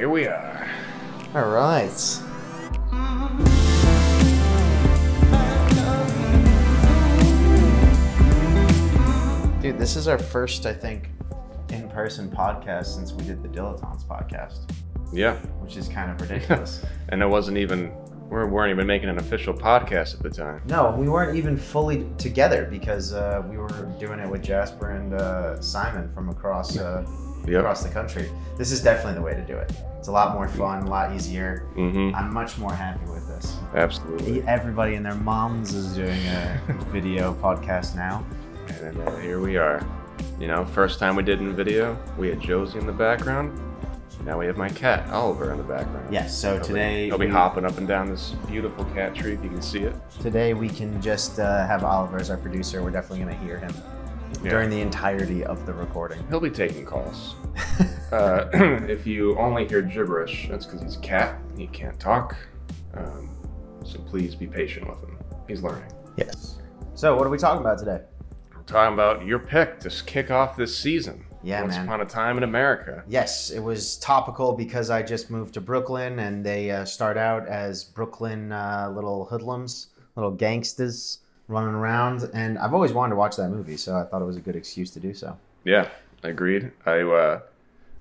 here we are. All right. Dude, this is our first, I think, in person podcast since we did the Dilettantes podcast, Yeah, which is kind of ridiculous. and it wasn't even we weren't even making an official podcast at the time. no, we weren't even fully together because uh, we were doing it with Jasper and uh, Simon from across uh, Yep. across the country. This is definitely the way to do it. It's a lot more fun, a lot easier. Mm-hmm. I'm much more happy with this. Absolutely. Everybody and their moms is doing a video podcast now. And then, uh, here we are. You know, first time we did in video, we had Josie in the background. Now we have my cat Oliver in the background. Yes, so He'll be- today he'll be we- hopping up and down this beautiful cat tree. If you can see it. Today we can just uh, have Oliver as our producer. We're definitely going to hear him Yeah. during the entirety of the recording. He'll be taking calls. Uh, if you only hear gibberish, that's because he's a cat. He can't talk. Um, so please be patient with him. He's learning. yes. So what are we talking about today? We're talking about your pick to kick off this season. Yeah, Once man. upon a time in America. Yes, it was topical because I just moved to Brooklyn and they uh, start out as Brooklyn uh, little hoodlums, little gangsters running around. And I've always wanted to watch that movie, so I thought it was a good excuse to do so. Yeah, agreed. I uh,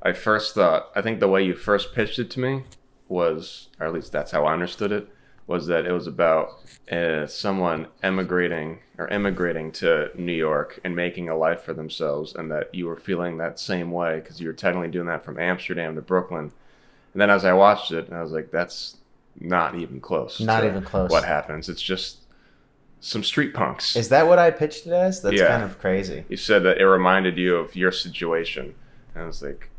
I first thought I think the way you first pitched it to me was, or at least that's how I understood it, was that it was about uh, someone emigrating or immigrating to New York and making a life for themselves, and that you were feeling that same way because you were technically doing that from Amsterdam to Brooklyn. And then as I watched it, I was like, that's not even close. Not even close. What happens? It's just some street punks. Is that what I pitched it as? That's Yeah. kind of crazy. you said that it reminded you of your situation. And I was like,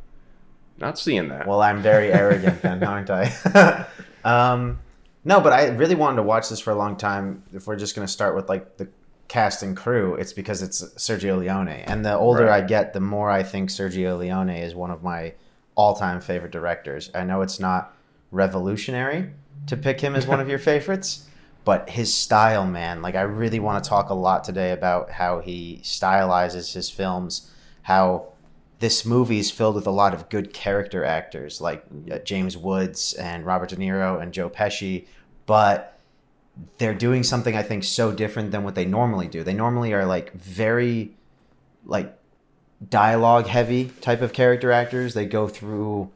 not seeing that. Well, I'm very arrogant then, aren't I? um, no, but I really wanted to watch this for a long time. If we're just going to start with like the cast and crew, it's because it's Sergio Leone. And the older Right. I get, the more I think Sergio Leone is one of my all-time favorite directors. I know it's not revolutionary to pick him as one of your favorites, but his style, man, like I really want to talk a lot today about how he stylizes his films, how this movie is filled with a lot of good character actors like uh, James Woods and Robert De Niro and Joe Pesci, but they're doing something I think so different than what they normally do. They normally are like very like dialogue heavy type of character actors. They go through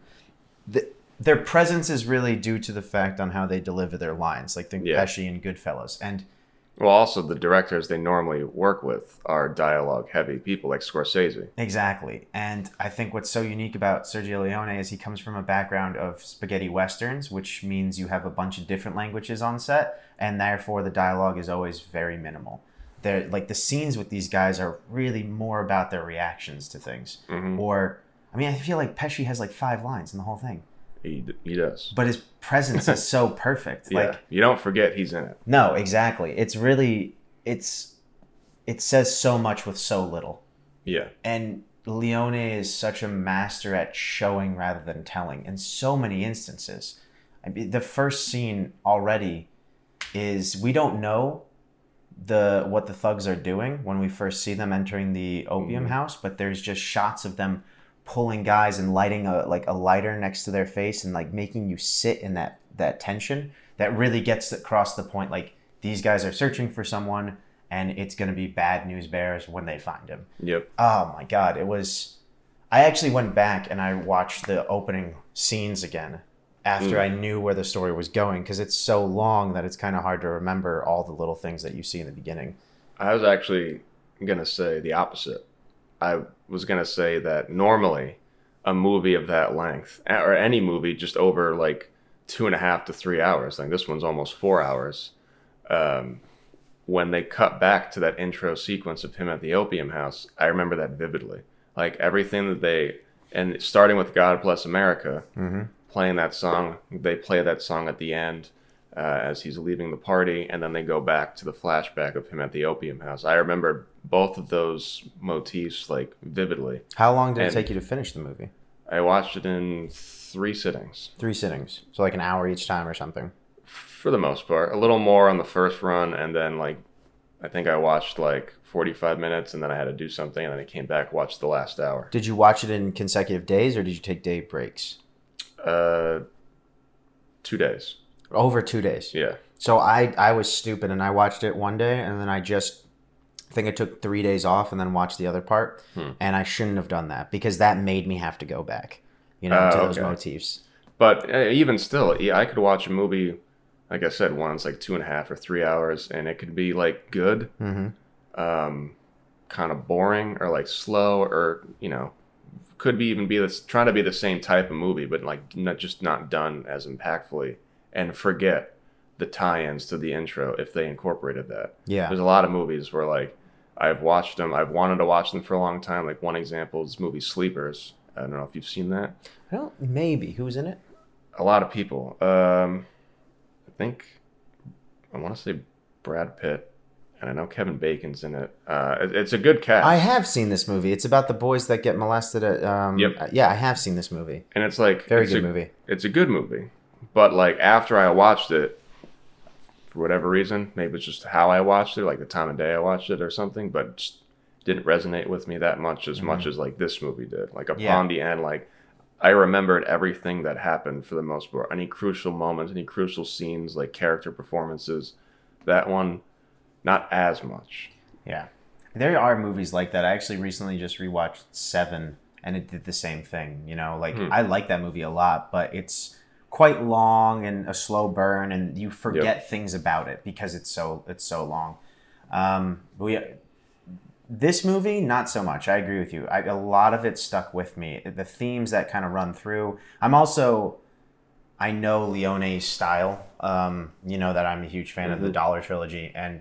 the, their presence is really due to the fact on how they deliver their lines, like think Yeah. Pesci and Goodfellas. And well, also, the directors they normally work with are dialogue heavy people like Scorsese. Exactly. And I think what's so unique about Sergio Leone is he comes from a background of spaghetti westerns, which means you have a bunch of different languages on set, and therefore the dialogue is always very minimal. They're like the scenes with these guys are really more about their reactions to things. Mhm. Or I mean, I feel like Pesci has like five lines in the whole thing. He, he does. But his presence is so perfect. yeah, Like you don't forget he's in it. no, exactly. It's really it's it says so much with so little. Yeah, And Leone is such a master at showing rather than telling in so many instances. I mean, the first scene already is we don't know the what the thugs are doing when we first see them entering the opium Mhm. house, but there's just shots of them pulling guys and lighting a like a lighter next to their face and like making you sit in that that tension that really gets across the point like these guys are searching for someone and it's going to be bad news bears when they find him. yep. Oh my god, it was. I actually went back and I watched the opening scenes again after Mm. I knew where the story was going because it's so long that it's kind of hard to remember all the little things that you see in the beginning. I was actually gonna say the opposite. I was gonna say that normally a movie of that length, or any movie just over like two and a half to three hours, like this one's almost four hours. Um, when they cut back to that intro sequence of him at the opium house, I remember that vividly. Like everything that they, and starting with God Bless America, Mm-hmm. playing that song. They play that song at the end uh, as he's leaving the party, and then they go back to the flashback of him at the opium house. I remember both of those motifs like vividly. How long did it take you to finish the movie? I watched it in three sittings Three sittings, so like an hour each time or something. for the most part. A little more on the first run, and then like I think I watched like 45 minutes, and then I had to do something, and then I came back watched the last hour. Did you watch it in consecutive days or did you take day breaks? Uh, two days. Over two days. Yeah. So I I was stupid and I watched it one day and then I just I think I took three days off and then watched the other part Hmm. and I shouldn't have done that because that made me have to go back, you know, Oh, to those okay. motifs. But uh, even still, yeah, I could watch a movie, like I said, once like two and a half or three hours, and it could be like good, hmm um, kind of boring, or like slow, or you know, could be even be this trying to be the same type of movie, but like not just not done as impactfully, and forget the tie-ins to the intro if they incorporated that. Yeah. There's a lot of movies where like I've watched them, I've wanted to watch them for a long time. Like one example is movie Sleepers. I don't know if you've seen that. Don't, maybe who's in it? a lot of people. Um, I think I want to say Brad Pitt, and I know Kevin Bacon's in it. Uh, it- it's a good cast, I have seen this movie. It's about the boys that get molested at. Um, Yep. Yeah, I have seen this movie. and it's like Very it's good a, movie. It's a good movie, but like after I watched it, for whatever reason, maybe it's just how I watched it, like the time of day I watched it or something, but it just didn't resonate with me that much as much as like this movie did. Like upon Mm-hmm. Yeah. the end, like. I remembered everything that happened for the most part. Any crucial moments, any crucial scenes, like character performances. That one, not as much. Yeah. There are movies like that. I actually recently just rewatched Seven and it did the same thing. You know, like Hmm. I like that movie a lot, but it's quite long and a slow burn and you forget things about it because it's so it's so long. Um we this movie not so much i agree with you I, a lot of it stuck with me the themes that kind of run through i'm also i know leone's style um, you know that i'm a huge fan of the Mhm. dollar trilogy and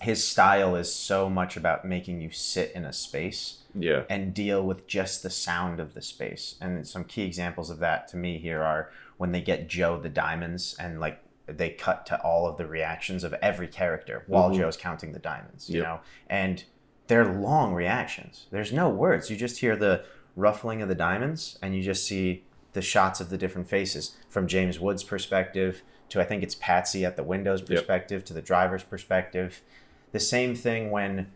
his style is so much about making you sit in a space Yeah. and deal with just the sound of the space. And some key examples of that to me here are when they get Joe the diamonds and like they cut to all of the reactions of every character while Mhm. Joe's counting the diamonds, you Yep. know? And they're long reactions. There's no words. You just hear the ruffling of the diamonds and you just see the shots of the different faces from James Wood's perspective to I think it's Patsy at the window's perspective to the driver's perspective. The same thing when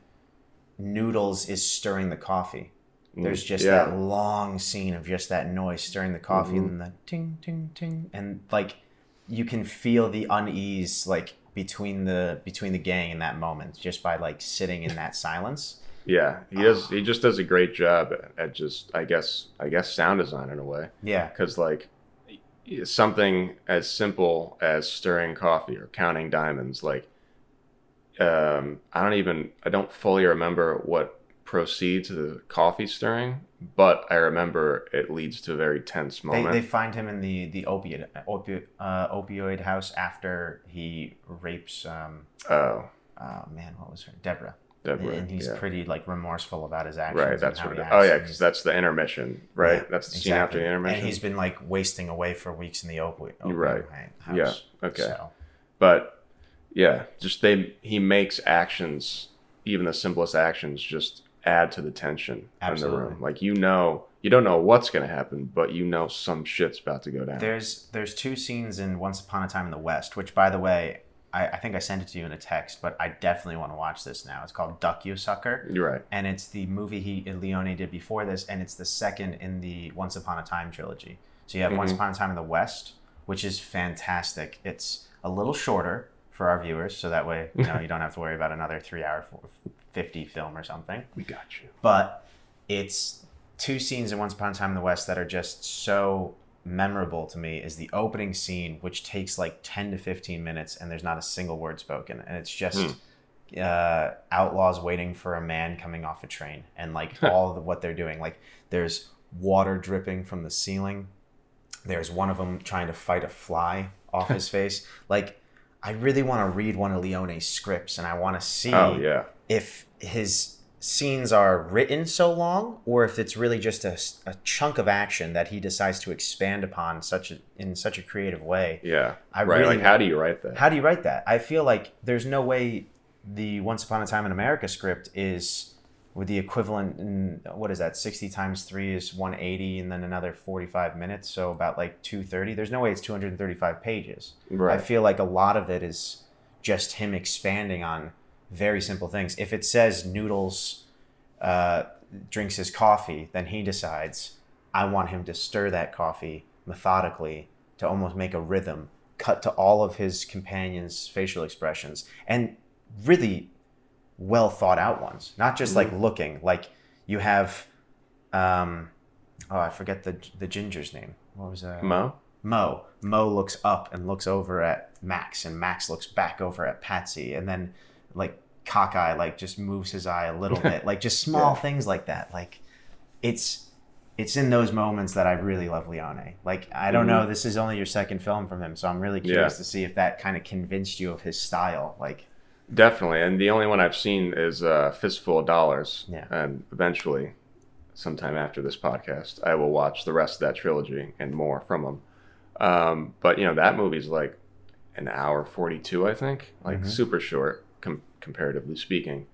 Noodles is stirring the coffee. There's just Mm, yeah. that long scene of just that noise stirring the coffee Mhm. and then the ting ting ting and like you can feel the unease like between the between the gang in that moment just by like sitting in that silence. Yeah, he does. He just does a great job at, at just, I guess, I guess, sound design in a way. Yeah. Because like something as simple as stirring coffee or counting diamonds, like um, I don't even, I don't fully remember what proceeds to the coffee stirring, but I remember it leads to a very tense moment. they find him in the the opiate opi- uh, opioid house after he rapes um oh, oh man what was her Deborah Deborah. and he's yeah. pretty like remorseful about his actions Right, that's what. It, oh yeah, because that's the intermission, right? Yeah, that's the scene after the intermission. And he's been like wasting away for weeks in the opioid, opioid Right. house. Yeah, okay. So, but yeah just they he makes actions even the simplest actions just add to the tension in the room like you know you don't know what's going to happen but you know some shit's about to go down there's there's two scenes in Once Upon a Time in the West, which by the way, I, I think I sent it to you in a text, but I definitely want to watch this now. It's called Duck You Sucker. you're right And it's the movie he Leone did before this, and it's the second in the Once Upon a Time trilogy. So you have Once Mhm. Upon a Time in the West, which is fantastic. It's a little shorter for our viewers, so that way you know you don't have to worry about another three hour fifty film or something. we got you. But it's two scenes in Once Upon a Time in the West that are just so memorable to me is the opening scene which takes like 10 to 15 minutes and there's not a single word spoken. And it's just uh, outlaws waiting for a man coming off a train and like all of what they're doing. Like there's water dripping from the ceiling. There's one of them trying to fight a fly off his face. Like i really want to read one of leone's scripts and i want to see oh yeah. if his scenes are written so long or if it's really just a, a chunk of action that he decides to expand upon such a, in such a creative way. Yeah. I right really- like how do you write that? How do you write that? I feel like there's no way the once upon a time in america script is with the equivalent in what is that 60 times 3 is 180 and then another 45 minutes so about like 230 there's no way it's 235 pages. I feel like a lot of it is just him expanding on very simple things. If it says Noodles uh, drinks his coffee, then he decides I want him to stir that coffee methodically to almost make a rhythm, cut to all of his companions' facial expressions, and really well thought out ones. Not just like mm-hmm. looking. Like you have, um, oh, I forget the the ginger's name. What was that? Moe. Moe. Moe looks up and looks over at Max, and Max looks back over at Patsy, and then like cockeye like just moves his eye a little bit, like just small Yeah. things like that. Like it's it's in those moments that I really love Leone. Like I don't mm-hmm. know, this is only your second film from him, so I'm really curious Yeah. to see if that kind of convinced you of his style. Like Definitely, and the only one I've seen is uh, Fistful of Dollars. Yeah. And eventually, sometime after this podcast, I will watch the rest of that trilogy and more from them. Um, but you know, that movie's like an hour forty-two, I think, like Mhm. super short, com- comparatively speaking.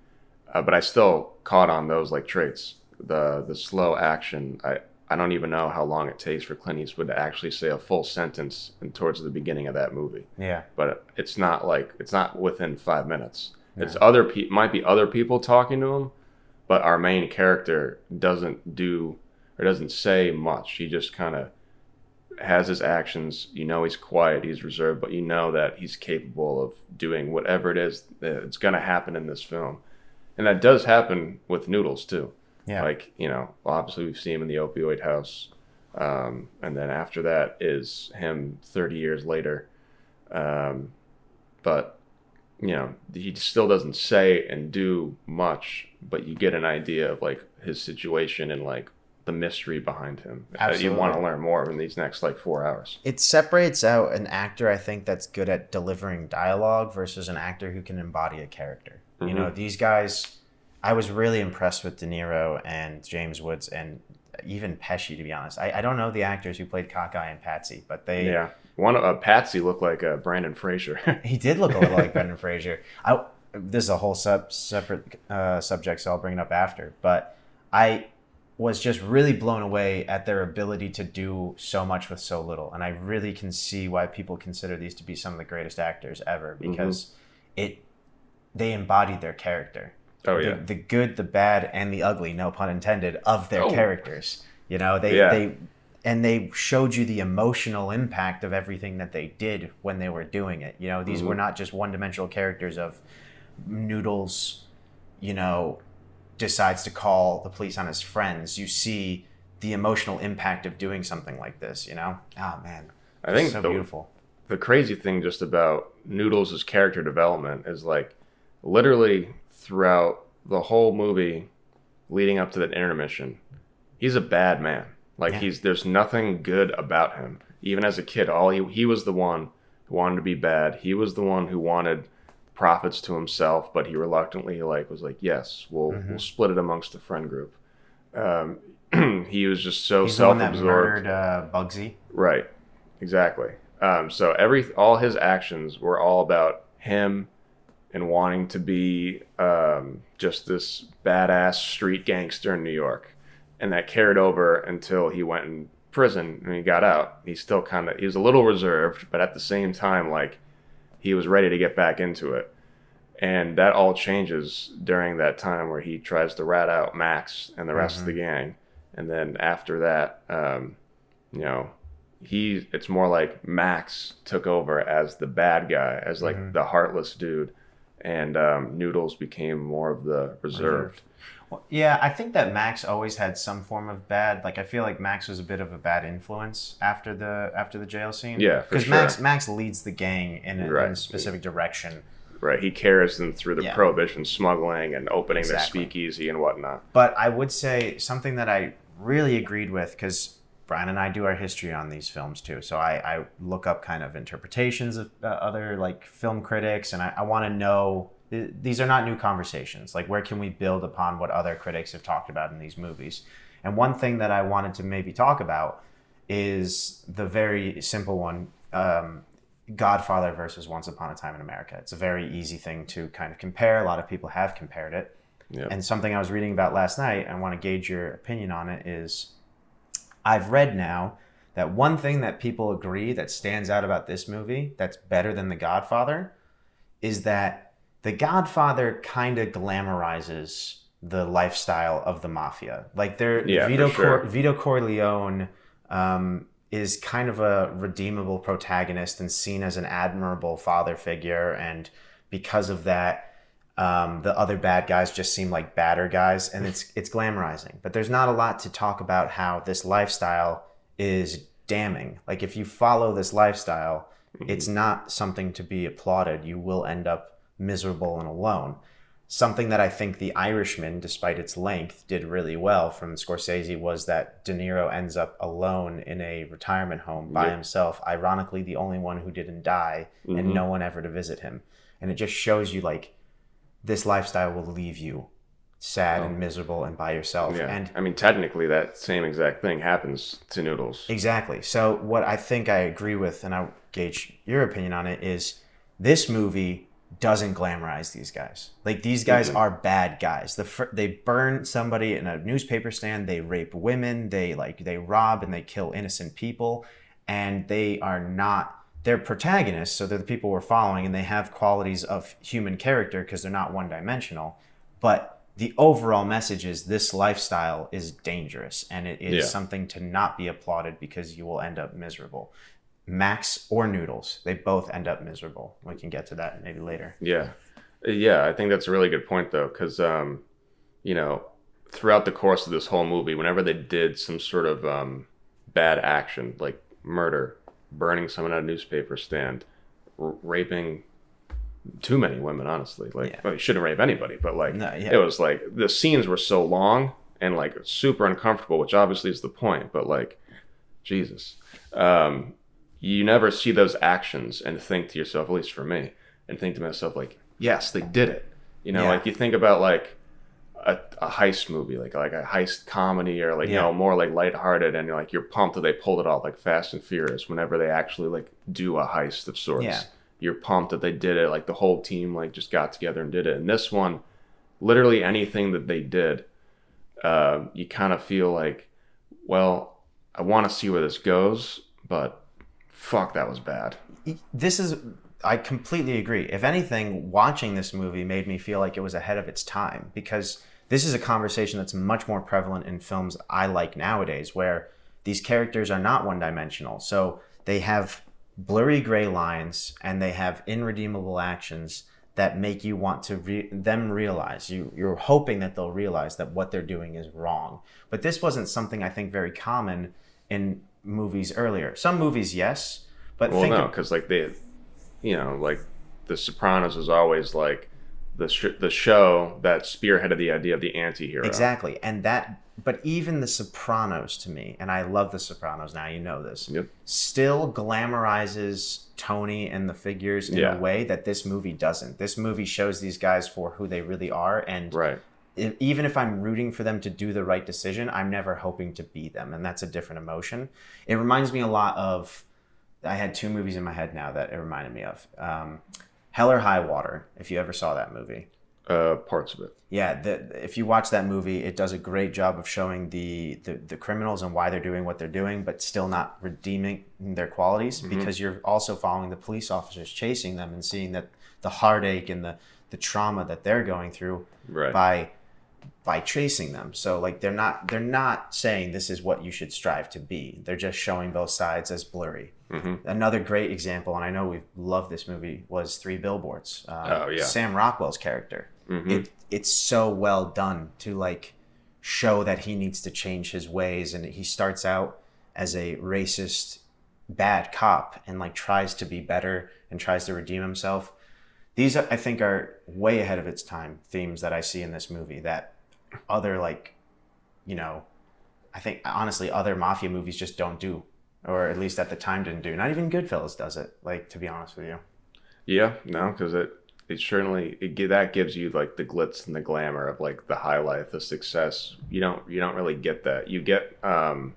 Uh, but I still caught on those like traits, the the slow action. I I don't even know how long it takes for Clint Eastwood to actually say a full sentence and towards the beginning of that movie yeah, but it's not like it's not within five minutes. It's other people might be other people talking to him, but our main character doesn't do or doesn't say much. He just kind of has his actions. You know, he's quiet, he's reserved, but you know that he's capable of doing whatever it is that's going to happen in this film, and that does happen with Noodles too. Yeah, Like you know, obviously we've seen him in the opioid house, um, and then after that is him thirty years later. Um, but you know, he still doesn't say and do much, but you get an idea of like his situation and like the mystery behind him. that You want to learn more in these next like four hours. it separates out an actor I think that's good at delivering dialogue versus an actor who can embody a character. You know, these guys I was really impressed with De Niro and James Woods and even Pesci to be honest. I, I don't know the actors who played Cockeye and Patsy, but they Yeah, one uh, Patsy looked like uh, Brendan Fraser. he did look a little like Brendan Fraser. I this is a whole sub, separate uh, subject, so I'll bring it up after. But I was just really blown away at their ability to do so much with so little, and I really can see why people consider these to be some of the greatest actors ever because it they embodied their character. Oh the, yeah, the good, the bad, and the ugly, no pun intended, of their Oh. characters. You know, they Yeah. they and they showed you the emotional impact of everything that they did when they were doing it. You know, these Mm-hmm. were not just one-dimensional characters of Noodles, you know, decides to call the police on his friends. You see the emotional impact of doing something like this, you know? Oh man. I think so the, beautiful. the crazy thing just about Noodles' character development is like literally throughout the whole movie leading up to that intermission, he's a bad man. Like Yeah. he's there's nothing good about him. Even as a kid, all he he was the one who wanted to be bad. He was the one who wanted profits to himself, but he reluctantly like was like, "Yes, we'll Mm-hmm. we'll split it amongst the friend group." Um, he was just so He's the one that self-absorbed. murdered uh, Bugsy. Right. Exactly. Um, so every all his actions were all about him and wanting to be um, just this badass street gangster in New York, and that carried over until he went in prison and he got out. He still kind of he was a little reserved, but at the same time, like he was ready to get back into it. And that all changes during that time where he tries to rat out Max and the rest of the gang. And then after that, um, you know, he it's more like Max took over as the bad guy, as like the heartless dude, and um, Noodles became more of the reserved. Well, yeah, I think that Max always had some form of bad. Like I feel like Max was a bit of a bad influence after the after the jail scene. Yeah, because sure. Max Max leads the gang in a, in a specific direction. Right, he carries them through the Yeah. prohibition smuggling and opening Exactly. speakeasy and whatnot. But I would say something that I really agreed with because Brian and I do our history on these films too. So I, I look up kind of interpretations of uh, other like film critics, and I, I want to know. th- These are not new conversations. Like, where can we build upon what other critics have talked about in these movies? And one thing that I wanted to maybe talk about is the very simple one um, Godfather versus Once Upon a Time in America. It's a very easy thing to kind of compare. A lot of people have compared it. Yeah. And something I was reading about last night, I want to gauge your opinion on it, is I've read now that one thing that people agree that stands out about this movie that's better than The Godfather is that The Godfather kind of glamorizes the lifestyle of the mafia. Like they're Yeah, Vito sure. Cor- Vito Corleone um, is kind of a redeemable protagonist and seen as an admirable father figure. And because of that, um, the other bad guys just seem like badder guys, and it's it's glamorizing. But there's not a lot to talk about how this lifestyle is damning. Like if you follow this lifestyle, it's not something to be applauded. You will end up miserable and alone. Something that I think The Irishman, despite its length, did really well from Scorsese was that De Niro ends up alone in a retirement home by Yep. himself. Ironically, the only one who didn't die, and Mhm. no one ever to visit him. And it just shows you like this lifestyle will leave you sad and miserable and by yourself. Oh. Yeah. And I mean, technically, that same exact thing happens to Noodles. Exactly. So what I think I agree with, and I gauge your opinion on it, is this movie doesn't glamorize these guys. Like these guys Mhm. are bad guys. The fir- they burn somebody in a newspaper stand. They rape women. They like they rob and they kill innocent people, and they are not. They're protagonists, so they're the people we're following, and they have qualities of human character because they're not one dimensional. But the overall message is this lifestyle is dangerous and it is Yeah. something to not be applauded because you will end up miserable. Max or Noodles, they both end up miserable. We can get to that maybe later. Yeah. Yeah, I think that's a really good point, though, because, um, you know, throughout the course of this whole movie, whenever they did some sort of um, bad action, like murder, burning someone at a newspaper stand, r- raping too many women, honestly. Like, Yeah. well, you shouldn't rape anybody, but like, No, yeah. it was like the scenes were so long and like super uncomfortable, which obviously is the point, but like, Jesus. Um, you never see those actions and think to yourself, at least for me, and think to myself, like, yes, they did it. You know, Yeah. like you think about like a, a heist movie, like like a heist comedy, or like you know more like lighthearted, and you're like you're pumped that they pulled it off, like Fast and Furious. Whenever they actually like do a heist of sorts, Yeah. you're pumped that they did it. Like the whole team like just got together and did it. And this one, literally anything that they did, uh, you kind of feel like, well, I want to see where this goes, but fuck, that was bad. This is I completely agree. If anything, watching this movie made me feel like it was ahead of its time because this is a conversation that's much more prevalent in films I like nowadays where these characters are not one dimensional. So they have blurry gray lines and they have irredeemable actions that make you want to re- them realize you you're hoping that they'll realize that what they're doing is wrong. But this wasn't something I think very common in movies earlier. Some movies yes, but Well, think no, because like they, you know, like The Sopranos is always like the sh- the show that spearheaded the idea of the anti-hero. Exactly. And that, but even The Sopranos to me, and I love The Sopranos now, you know this, Yep. still glamorizes Tony and the figures in Yeah. a way that this movie doesn't. This movie shows these guys for who they really are. And Right. if, even if I'm rooting for them to do the right decision, I'm never hoping to be them. And that's a different emotion. It reminds me a lot of, I had two movies in my head now that it reminded me of. Um, Hell or High Water, if you ever saw that movie. Uh, parts of it. yeah the, if you watch that movie it does a great job of showing the, the the criminals and why they're doing what they're doing but still not redeeming their qualities because you're also following the police officers chasing them and seeing that the heartache and the the trauma that they're going through Right. by by chasing them. So like they're not they're not saying this is what you should strive to be. They're just showing both sides as blurry Mhm. another great example and i know we love this movie was three billboards uh, Oh, yeah. sam rockwell's character Mhm. it it's so well done to like show that he needs to change his ways and he starts out as a racist bad cop and like tries to be better and tries to redeem himself these i think are way ahead of its time themes that i see in this movie that other like you know i think honestly other mafia movies just don't do or at least at the time didn't do not even goodfellas does it like to be honest with you Yeah, no, because it it certainly it that gives you like the glitz and the glamour of like the high life, the success. You don't you don't really get that. You get um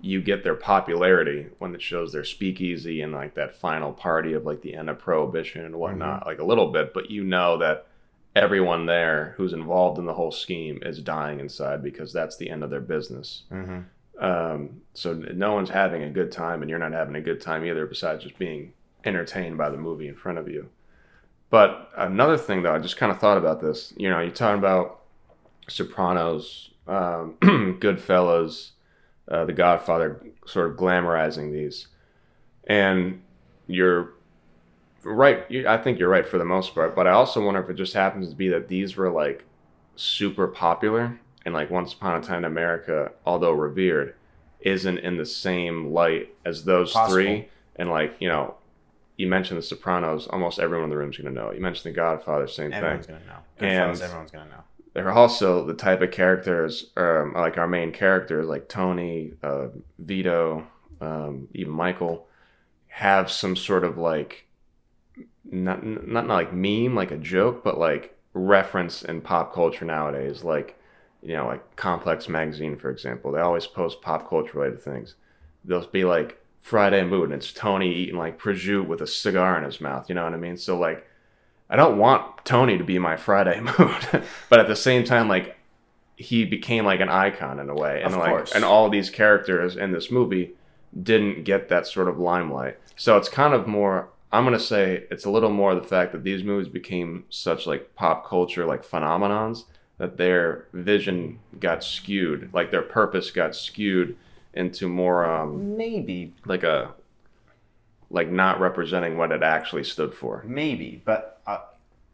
you get their popularity when it shows their speakeasy and like that final party of like the end of prohibition and whatnot, like a little bit, but you know that everyone there who's involved in the whole scheme is dying inside because that's the end of their business. mm-hmm. Um, so no one's having a good time, and you're not having a good time either, besides just being entertained by the movie in front of you. But another thing, though, I just kind of thought about this. You know, you're talking about Sopranos, um, Goodfellas, uh, The Godfather sort of glamorizing these, and you're right. I think you're right for the most part, but I also wonder if it just happens to be that these were like super popular and like Once Upon a Time in America, although revered, isn't in the same light as those Possible. three. And like you know, you mentioned The Sopranos, almost everyone in the room's gonna know. You mentioned The Godfather, same Everyone's thing. gonna know. And- everyone's gonna know. They're also the type of characters, um, like our main characters, like Tony, uh, Vito, um, even Michael, have some sort of like not, not not like meme, like a joke, but like reference in pop culture nowadays. Like you know, like Complex Magazine, for example, they always post pop culture related things. They'll be like Friday Mood, and it's Tony eating like prosciutto with a cigar in his mouth. You know what I mean? So like, I don't want Tony to be my Friday Mood, but at the same time, like he became like an icon in a way, and Of like course. and all these characters in this movie didn't get that sort of limelight. So it's kind of more. I'm gonna say it's a little more the fact that these movies became such like pop culture like phenomenons that their vision got skewed, like their purpose got skewed into more um Maybe, like a like not representing what it actually stood for. maybe, but uh,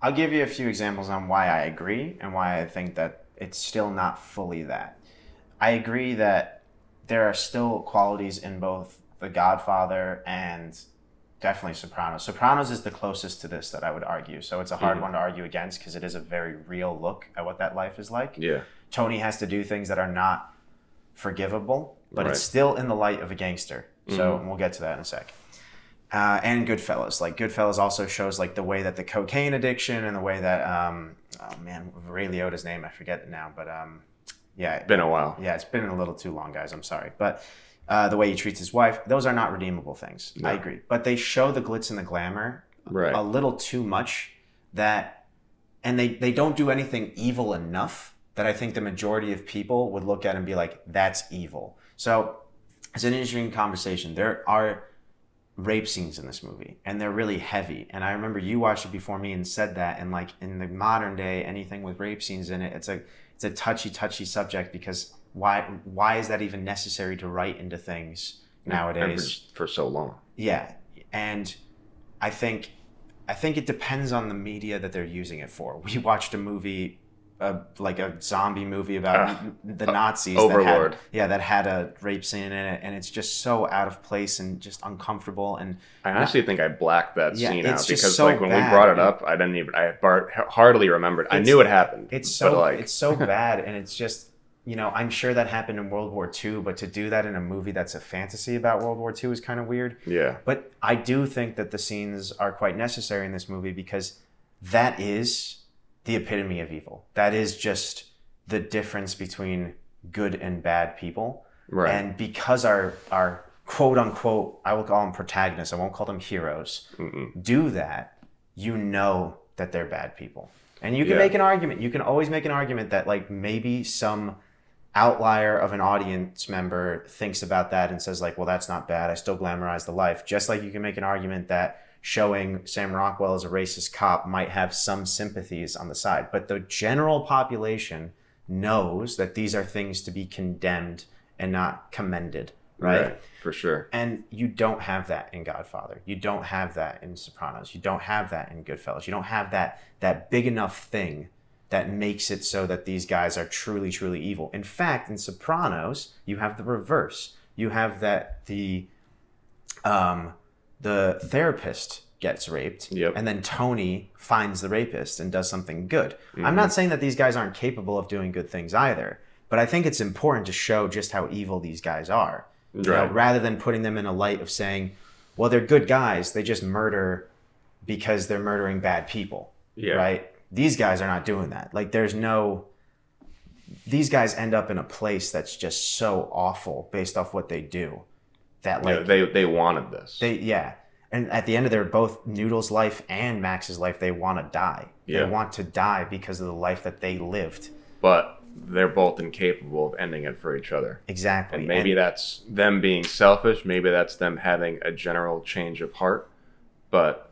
I'll give you a few examples on why I agree and why I think that it's still not fully that. I agree that there are still qualities in both The Godfather and definitely Sopranos. Sopranos is the closest to this that I would argue. So it's a hard Mhm. one to argue against because it is a very real look at what that life is like. Yeah. Tony has to do things that are not forgivable, but Right. it's still in the light of a gangster. So Mhm. we'll get to that in a sec. Uh, and Goodfellas, like Goodfellas, also shows like the way that the cocaine addiction and the way that um, oh man, Ray Liotta's name I forget it now, but um, yeah, Been a while. yeah, it's been a little too long, guys. I'm sorry, but uh, the way he treats his wife, those are not redeemable things. I agree, but they show the glitz and the glamour Right. a little too much that and they they don't do anything evil enough that I think the majority of people would look at and be like that's evil. So it's an interesting conversation. There are rape scenes in this movie and they're really heavy and I remember you watched it before me and said that and like in the modern day anything with rape scenes in it it's a it's a touchy touchy subject because why why is that even necessary to write into things nowadays for, for so long. yeah, and I think I think it depends on the media that they're using it for. We watched a movie, uh, like a zombie movie about Ah, the Nazis. Overlord. That had, yeah, that had a rape scene in it, and it's just so out of place and just uncomfortable. And I honestly think I blacked that Yeah, scene it's out because so like when bad. we brought it up, I didn't even I bar- hardly remembered. I knew it happened. it's so like it's so bad, and it's just you know I'm sure that happened in World War II, but to do that in a movie that's a fantasy about World War II is kind of weird. yeah. But I do think that the scenes are quite necessary in this movie because that is the epitome of evil. That is just the difference between good and bad people. Right. And because our our quote unquote, I will call them protagonists, I won't call them heroes, Mm-mm. do that, you know that they're bad people. And you can Yeah. make an argument. You can always make an argument that like maybe some outlier of an audience member thinks about that and says like, well, that's not bad. I still glamorize the life. Just like you can make an argument that showing Sam Rockwell as a racist cop might have some sympathies on the side. But the general population knows that these are things to be condemned and not commended. right? For sure. And you don't have that in Godfather. You don't have that in Sopranos. You don't have that in Goodfellas. You don't have that that big enough thing that makes it so that these guys are truly, truly evil. In fact, in Sopranos, you have the reverse. You have that the um, the therapist gets raped, Yep. and then Tony finds the rapist and does something good. I'm not saying that these guys aren't capable of doing good things either, but I think it's important to show just how evil these guys are. You know, rather than putting them in a light of saying, well, they're good guys, they just murder because they're murdering bad people. Yeah. Right? These guys are not doing that. Like, there's no. These guys end up in a place that's just so awful based off what they do. That, like, yeah, they they wanted this. they, yeah. And at the end of their both Noodle's life and Max's life, they want to die. Yeah. They want to die because of the life that they lived. but they're both incapable of ending it for each other. Exactly. And maybe that's them being selfish. Maybe that's them having a general change of heart. But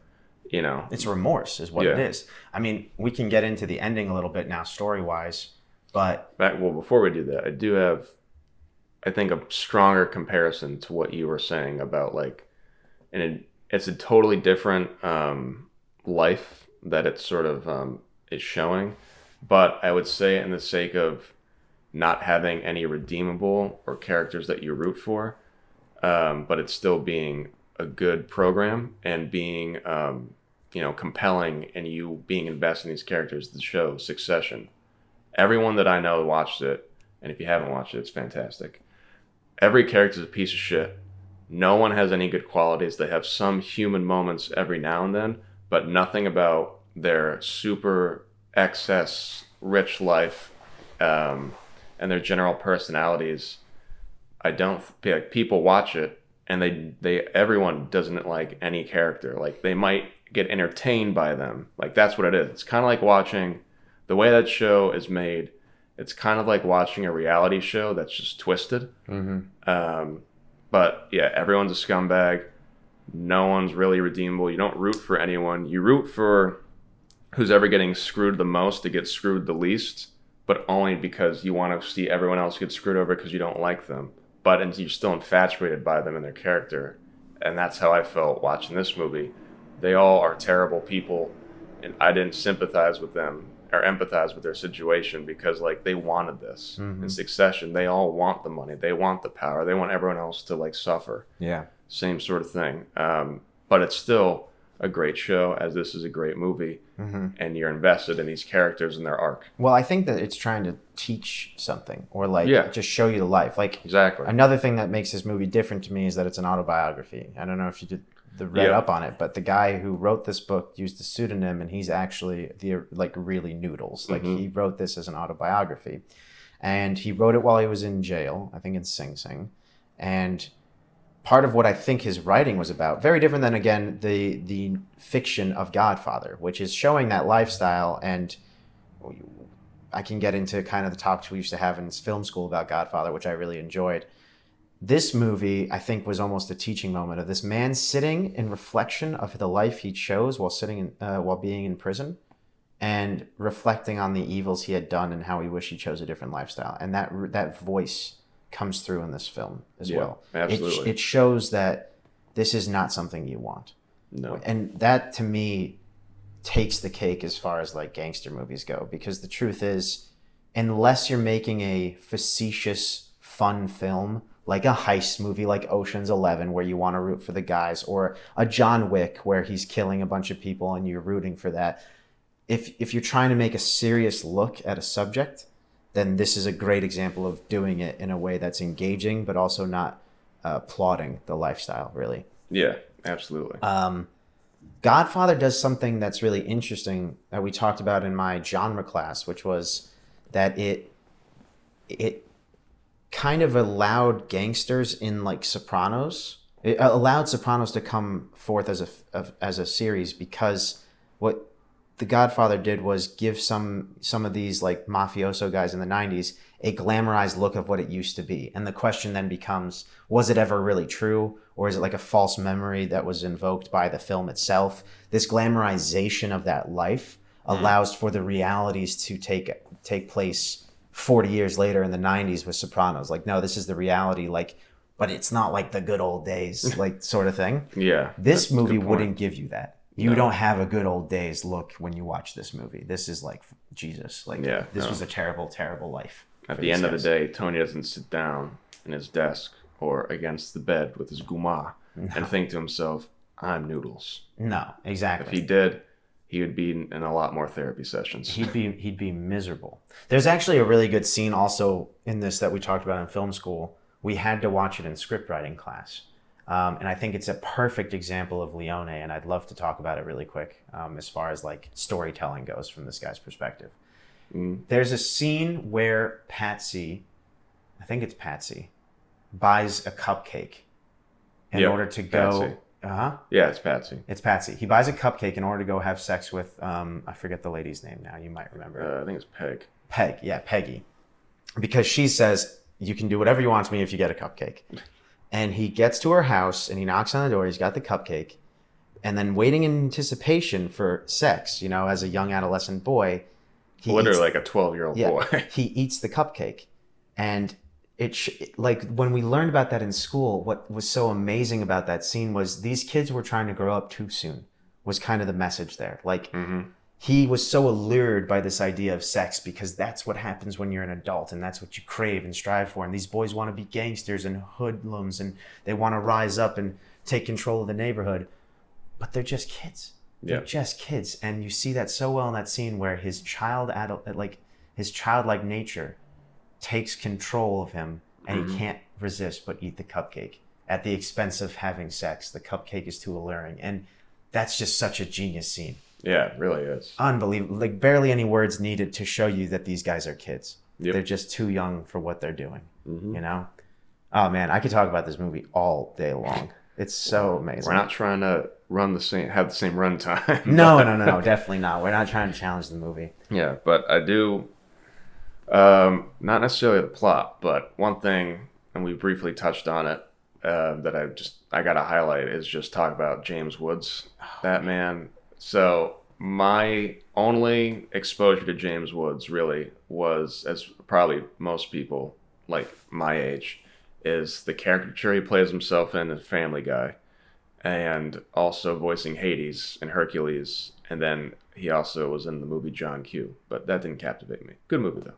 you know, It's remorse, is what it Yeah. is. I mean, we can get into the ending a little bit now, story wise, but back well before we do that, I do have I think a stronger comparison to what you were saying about like, and it, it's a totally different um, life that it's sort of um, is showing. But I would say, in the sake of not having any redeemable or characters that you root for, um, but it's still being a good program and being um, you know compelling and you being invested in these characters. The show Succession. Everyone that I know watched it, and if you haven't watched it, it's fantastic. Every character is a piece of shit. No one has any good qualities. They have some human moments every now and then, but nothing about their super excess rich life um, and their general personalities. I don't like people watch it and they they everyone doesn't like any character. Like they might get entertained by them. Like that's what it is. It's kind of like watching the way that show is made. It's kind of like watching a reality show that's just twisted. Mm-hmm. Um, but yeah, everyone's a scumbag. No one's really redeemable. You don't root for anyone. You root for who's ever getting screwed the most to get screwed the least, but only because you want to see everyone else get screwed over because you don't like them. But and you're still infatuated by them and their character. And that's how I felt watching this movie. They all are terrible people, and I didn't sympathize with them or empathize with their situation because like they wanted this Mhm. in succession they all want the money they want the power they want everyone else to like suffer Yeah. same sort of thing um, but it's still a great show as this is a great movie Mm-hmm. and you're invested in these characters and their arc Well, I think that it's trying to teach something or like Yeah. just show you the life. Like exactly another thing that makes this movie different to me is that it's an autobiography. I don't know if you did the read Yeah. up on it, but the guy who wrote this book used a pseudonym, and he's actually the like really noodles. Like Mhm. he wrote this as an autobiography, and he wrote it while he was in jail. I think in Sing Sing, and part of what I think his writing was about, very different than again the the fiction of Godfather, which is showing that lifestyle and. I can get into kind of the topics we used to have in film school about Godfather, which I really enjoyed. This movie, I think, was almost a teaching moment of this man sitting in reflection of the life he chose while sitting in, uh, while being in prison, and reflecting on the evils he had done and how he wished he chose a different lifestyle. And that that voice comes through in this film as Yeah, well. It, absolutely. it shows that this is not something you want no and that to me takes the cake as far as like gangster movies go because the truth is unless you're making a facetious fun film like a heist movie like Ocean's 11 where you want to root for the guys or a John Wick where he's killing a bunch of people and you're rooting for that. If if you're trying to make a serious look at a subject then this is a great example of doing it in a way that's engaging but also not uh, plotting the lifestyle really. Yeah absolutely. Um, Godfather does something that's really interesting that we talked about in my genre class, which was that it it kind of allowed gangsters in like Sopranos. It uh, allowed Sopranos to come forth as a of, as a series because what the Godfather did was give some some of these like mafioso guys in the 90s a glamorized look of what it used to be. And the question then becomes was it ever really true or is it like a false memory that was invoked by the film itself? This glamorization of that life mm-hmm. allows for the realities to take take place 40 years later in the 90s with Sopranos. Like no, this is the reality like but it's not like the good old days like sort of thing. yeah This movie wouldn't give you that. You No. don't have a good old days look when you watch this movie. This is like Jesus. Like Yeah, this no. was a terrible, terrible life. At the end of the day, Tony doesn't sit down in his desk or against the bed with his guma and think to himself, I'm noodles. No, exactly. If he did, he would be in, a lot more therapy sessions. he'd be he'd be miserable. There's actually a really good scene also in this that we talked about in film school. We had to watch it in script writing class, um, and I think it's a perfect example of Leone. And I'd love to talk about it really quick um, as far as like storytelling goes from this guy's perspective. Mm. There's a scene where Patsy, I think it's Patsy, buys a cupcake in Yep, order to go. Patsy. Uh huh. Yeah, it's Patsy. It's Patsy. He buys a cupcake in order to go have sex with. Um, I forget the lady's name now. You might remember. Uh, I think it's Peg. Peg, yeah, Peggy. Because she says, You can do whatever you want to me if you get a cupcake. And he gets to her house and he knocks on the door. He's got the cupcake. And then, waiting in anticipation for sex, you know, as a young adolescent boy, he Literally eats, like a 12 year old yeah, boy. he eats the cupcake. And it sh- like when we learned about that in school what was so amazing about that scene was these kids were trying to grow up too soon was kind of the message there. Like hmm he was so allured by this idea of sex because that's what happens when you're an adult and that's what you crave and strive for. And these boys want to be gangsters and hoodlums and they want to rise up and take control of the neighborhood. But they're just kids. They're Yeah. just kids. And you see that so well in that scene where his child adult like his childlike nature takes control of him and he Mhm. can't resist but eat the cupcake at the expense of having sex the cupcake is too alluring and that's just such a genius scene Yeah, it really is. unbelievable like barely any words needed to show you that these guys are kids Yep. they're just too young for what they're doing Mhm. you know oh man i could talk about this movie all day long it's so amazing We're not trying to run the same, have the same run time. no no no no definitely not we're not trying to challenge the movie Yeah, but I do, um, not necessarily the plot, but one thing, and we briefly touched on it, uh, that I just I got to highlight is just talk about James Woods, that man. So my only exposure to James Woods really was, as probably most people like my age, is the caricature he plays himself in as Family Guy, and also voicing Hades in Hercules, and then he also was in the movie John Q. But that didn't captivate me. Good movie though.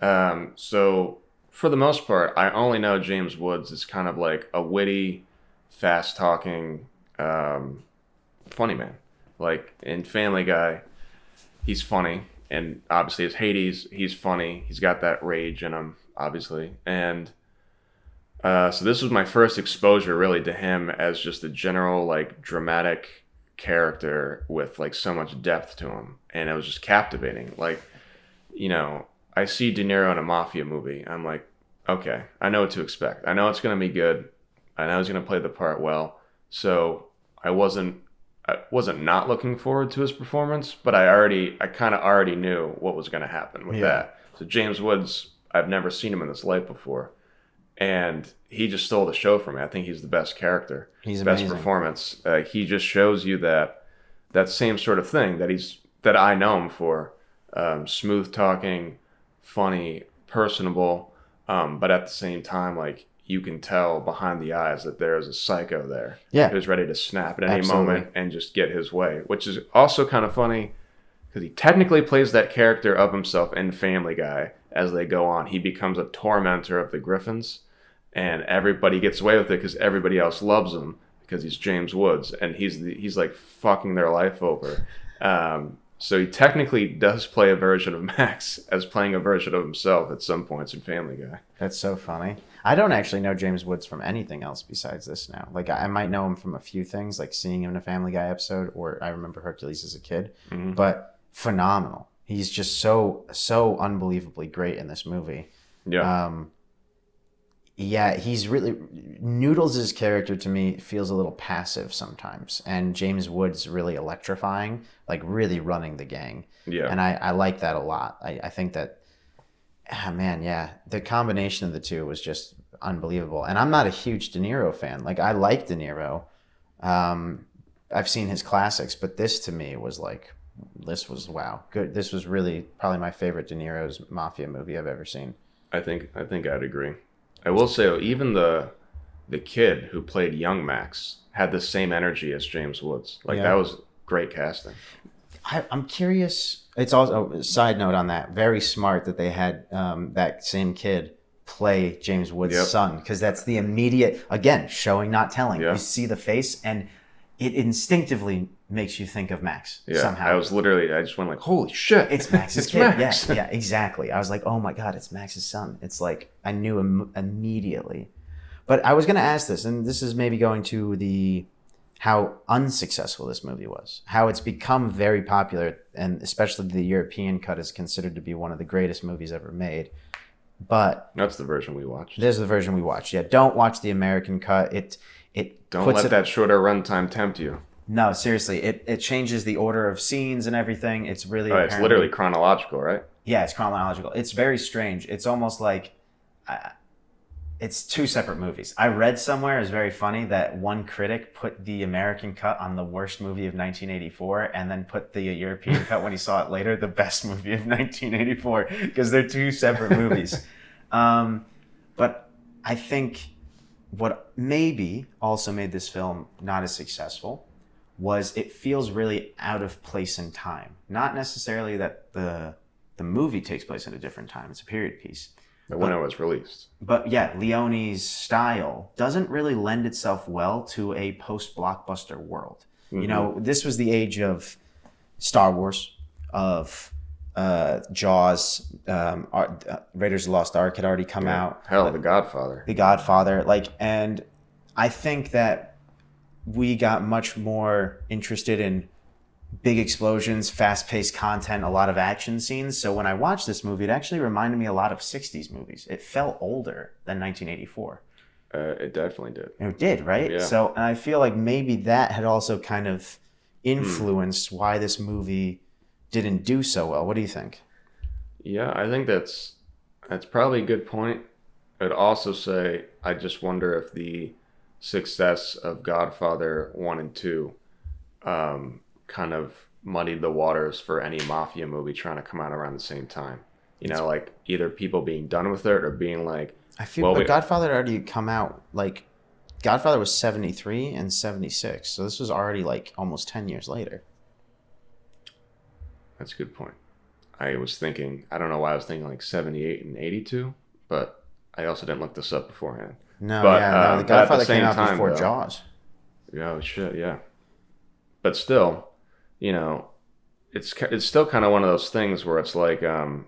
Um, so for the most part, I only know James Woods is kind of like a witty, fast talking, um, funny man. Like in Family Guy, he's funny, and obviously as Hades, he's funny. He's got that rage in him, obviously, and uh, so this was my first exposure really to him as just a general like dramatic character with like so much depth to him, and it was just captivating. Like, you know, I see De Niro in a mafia movie, I'm like, okay, I know what to expect. I know it's gonna be good. I know he's gonna play the part well. So I wasn't I wasn't not looking forward to his performance, but I already I kind of already knew what was gonna happen with Yeah. that. So James Woods, I've never seen him in this light before, and he just stole the show for me. I think he's the best character he's best amazing performance. Uh, he just shows you that that same sort of thing that he's that I know him for. Um, smooth talking, funny, personable, um, but at the same time, like you can tell behind the eyes that there is a psycho there yeah who's ready to snap at any Absolutely. moment and just get his way, which is also kind of funny because he technically plays that character of himself in Family Guy as they go on. He becomes a tormentor of the Griffins, and everybody gets away with it because everybody else loves him because he's James Woods and he's the, he's like fucking their life over. Um, so he technically does play a version of Max as playing a version of himself at some points in Family Guy. That's so funny. I don't actually know James Woods from anything else besides this now. Like I might know him from a few things, like seeing him in a Family Guy episode, or I remember Hercules as a kid. Mhm. But phenomenal. He's just so so unbelievably great in this movie. Yeah, Um, yeah, he's really Noodles' character to me feels a little passive sometimes, and James Woods really electrifying, like really running the gang yeah, and I, I like that a lot. I, I think that, ah, man, yeah, the combination of the two was just unbelievable. And I'm not a huge De Niro fan. Like I like De Niro. Um, I've seen his classics, but this to me was like, this was wow, good. This was really probably my favorite De Niro's mafia movie I've ever seen. I think I think I'd agree. I will say even the the kid who played young Max had the same energy as James Woods. Like Yeah. that was great casting. I, I'm curious. It's also a side note on that. Very smart that they had um, that same kid play James Woods' Yep. son because that's the immediate again showing not telling. Yeah. You see the face and it instinctively makes you think of Max Yeah, somehow. I was literally I just went like, holy shit, it's Max's it's kid. Max. Yeah, yeah, exactly. I was like, oh my god, it's Max's son. It's like I knew Im- immediately. But I was going to ask this, and this is maybe going to the how unsuccessful this movie was, how it's become very popular, and especially the European cut is considered to be one of the greatest movies ever made. But That's the version we watched. there's the version we watched. Yeah, don't watch the American cut. It it Don't let it, that shorter runtime tempt you. No, seriously, it it changes the order of scenes and everything. It's really Oh, it's literally chronological, right? yeah, it's chronological. It's very strange. It's almost like uh, it's two separate movies. I read somewhere is very funny that one critic put the American cut on the worst movie of 1984, and then put the European cut when he saw it later the best movie of 1984 because they're two separate movies. Um, but I think what maybe also made this film not as successful was it feels really out of place in time. Not necessarily that the the movie takes place at a different time; it's a period piece. But when it was released, But yeah, Leone's style doesn't really lend itself well to a post blockbuster world. You mm-hmm. know, this was the age of Star Wars, of uh, Jaws, um, Ar- uh, Raiders of the Lost Ark had already come out. hell, The Godfather. The Godfather, like, and I think that we got much more interested in big explosions, fast-paced content, a lot of action scenes. So when I watched this movie, it actually reminded me a lot of '60s movies. It felt older than 1984. Uh, it definitely did. It did, right? Yeah. So, and I feel like maybe that had also kind of influenced why this movie didn't do so well. What do you think? Yeah, I think that's that's probably a good point. I'd also say I just wonder if the success of Godfather one and two um, kind of muddied the waters for any mafia movie trying to come out around the same time. You know, like either people being done with it or being like, I feel, Well, we- Godfather had already come out like Godfather was seventy three and seventy six, so this was already like almost ten years later. That's a good point. I was thinking, I don't know why I was thinking like 78 and 82, but I also didn't look this up beforehand. No, But, yeah, no, um, the but at the Godfather came out time, before though- Jaws. Yeah, shit, yeah. But still, you know, it's it's still kind of one of those things where it's like, um,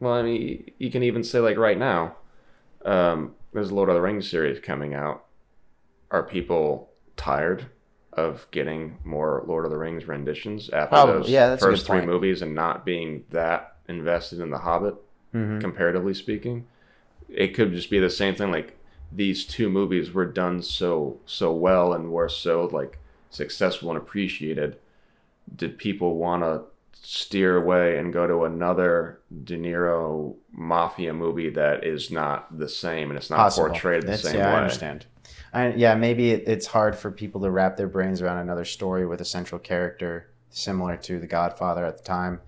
well, I mean, you can even say like right now, um, there's a Lord of the Rings series coming out. Are people tired of getting more Lord of the Rings renditions after Probably, those yeah, first three movies and not being that invested in The Hobbit? Mhm. comparatively speaking. It could just be the same thing. Like these two movies were done so so well and were so like successful and appreciated. Did people want to steer away and go to another De Niro mafia movie that is not the same and it's not Possible. portrayed the That's- same yeah, way? I understand. I, yeah, maybe it, it's hard for people to wrap their brains around another story with a central character similar to The Godfather at the time.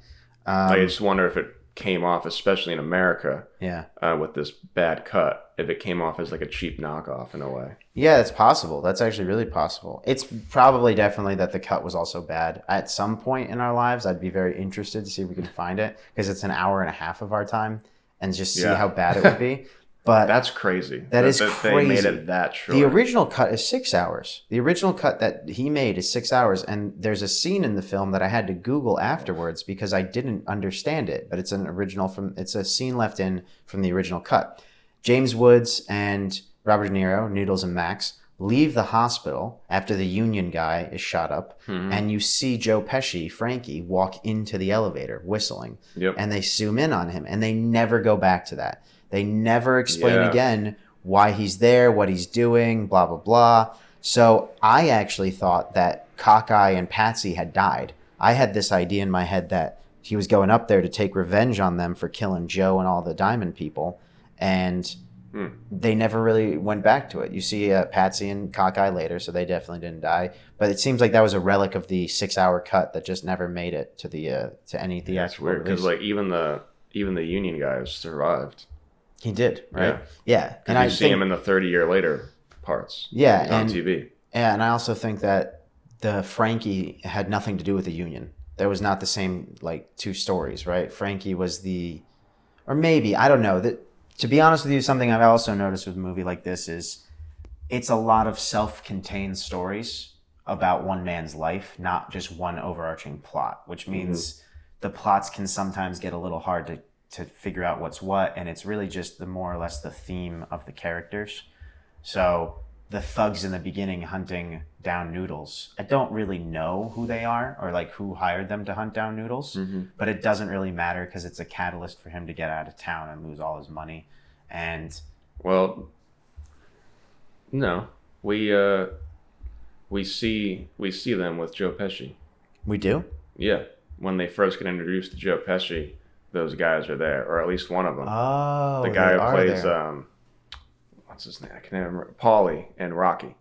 Um, I just wonder if it came off, especially in America, yeah. uh, with this bad cut, if it came off as like a cheap knockoff in a way. Yeah, that's possible. That's actually really possible. It's probably definitely that the cut was also bad. At some point in our lives, I'd be very interested to see if we can find it because it's an hour and a half of our time and just see Yeah. how bad it would be. But That's crazy. That is They made crazy. it that short. the original cut is six hours. The original cut that he made is six hours. And there's a scene in the film that I had to Google afterwards because I didn't understand it. But it's an original from, it's a scene left in from the original cut. James Woods and Robert De Niro, Noodles and Max, leave the hospital after the union guy is shot up. Mhm. And you see Joe Pesci, Frankie, walk into the elevator whistling Yep. and they zoom in on him and they never go back to that. They never explain Yeah. again why he's there, what he's doing, blah blah blah. So I actually thought that Cockeye and Patsy had died. I had this idea in my head that he was going up there to take revenge on them for killing Joe and all the Diamond people, and Hmm. they never really went back to it. You see uh, Patsy and Cockeye later, so they definitely didn't die. But it seems like that was a relic of the six-hour cut that just never made it to the uh, to any That's theatrical weird because like even the even the Union guys survived. He did, right? Yeah. Yeah, And you I see think, him in the thirty year later parts. Yeah, on and- TV. yeah, and I also think that the Frankie had nothing to do with the Union. There was not the same like two stories, right? Frankie was the, or maybe I don't know. That to be honest with you, something I've also noticed with a movie like this is, it's a lot of self-contained stories about one man's life, not just one overarching plot. Which mm-hmm. means the plots can sometimes get a little hard to to figure out what's what, and it's really just the more or less the theme of the characters. So the thugs in the beginning hunting down noodles. I don't really know who they are or like who hired them to hunt down noodles, Mhm. but it doesn't really matter because it's a catalyst for him to get out of town and lose all his money. And Well, no, we uh, we see we see them with Joe Pesci. we do. Yeah, when they first get introduced to Joe Pesci, those guys are there, or at least one of them. Oh, the guy who plays there. um, what's his name? I can't remember. Paulie and Rocky.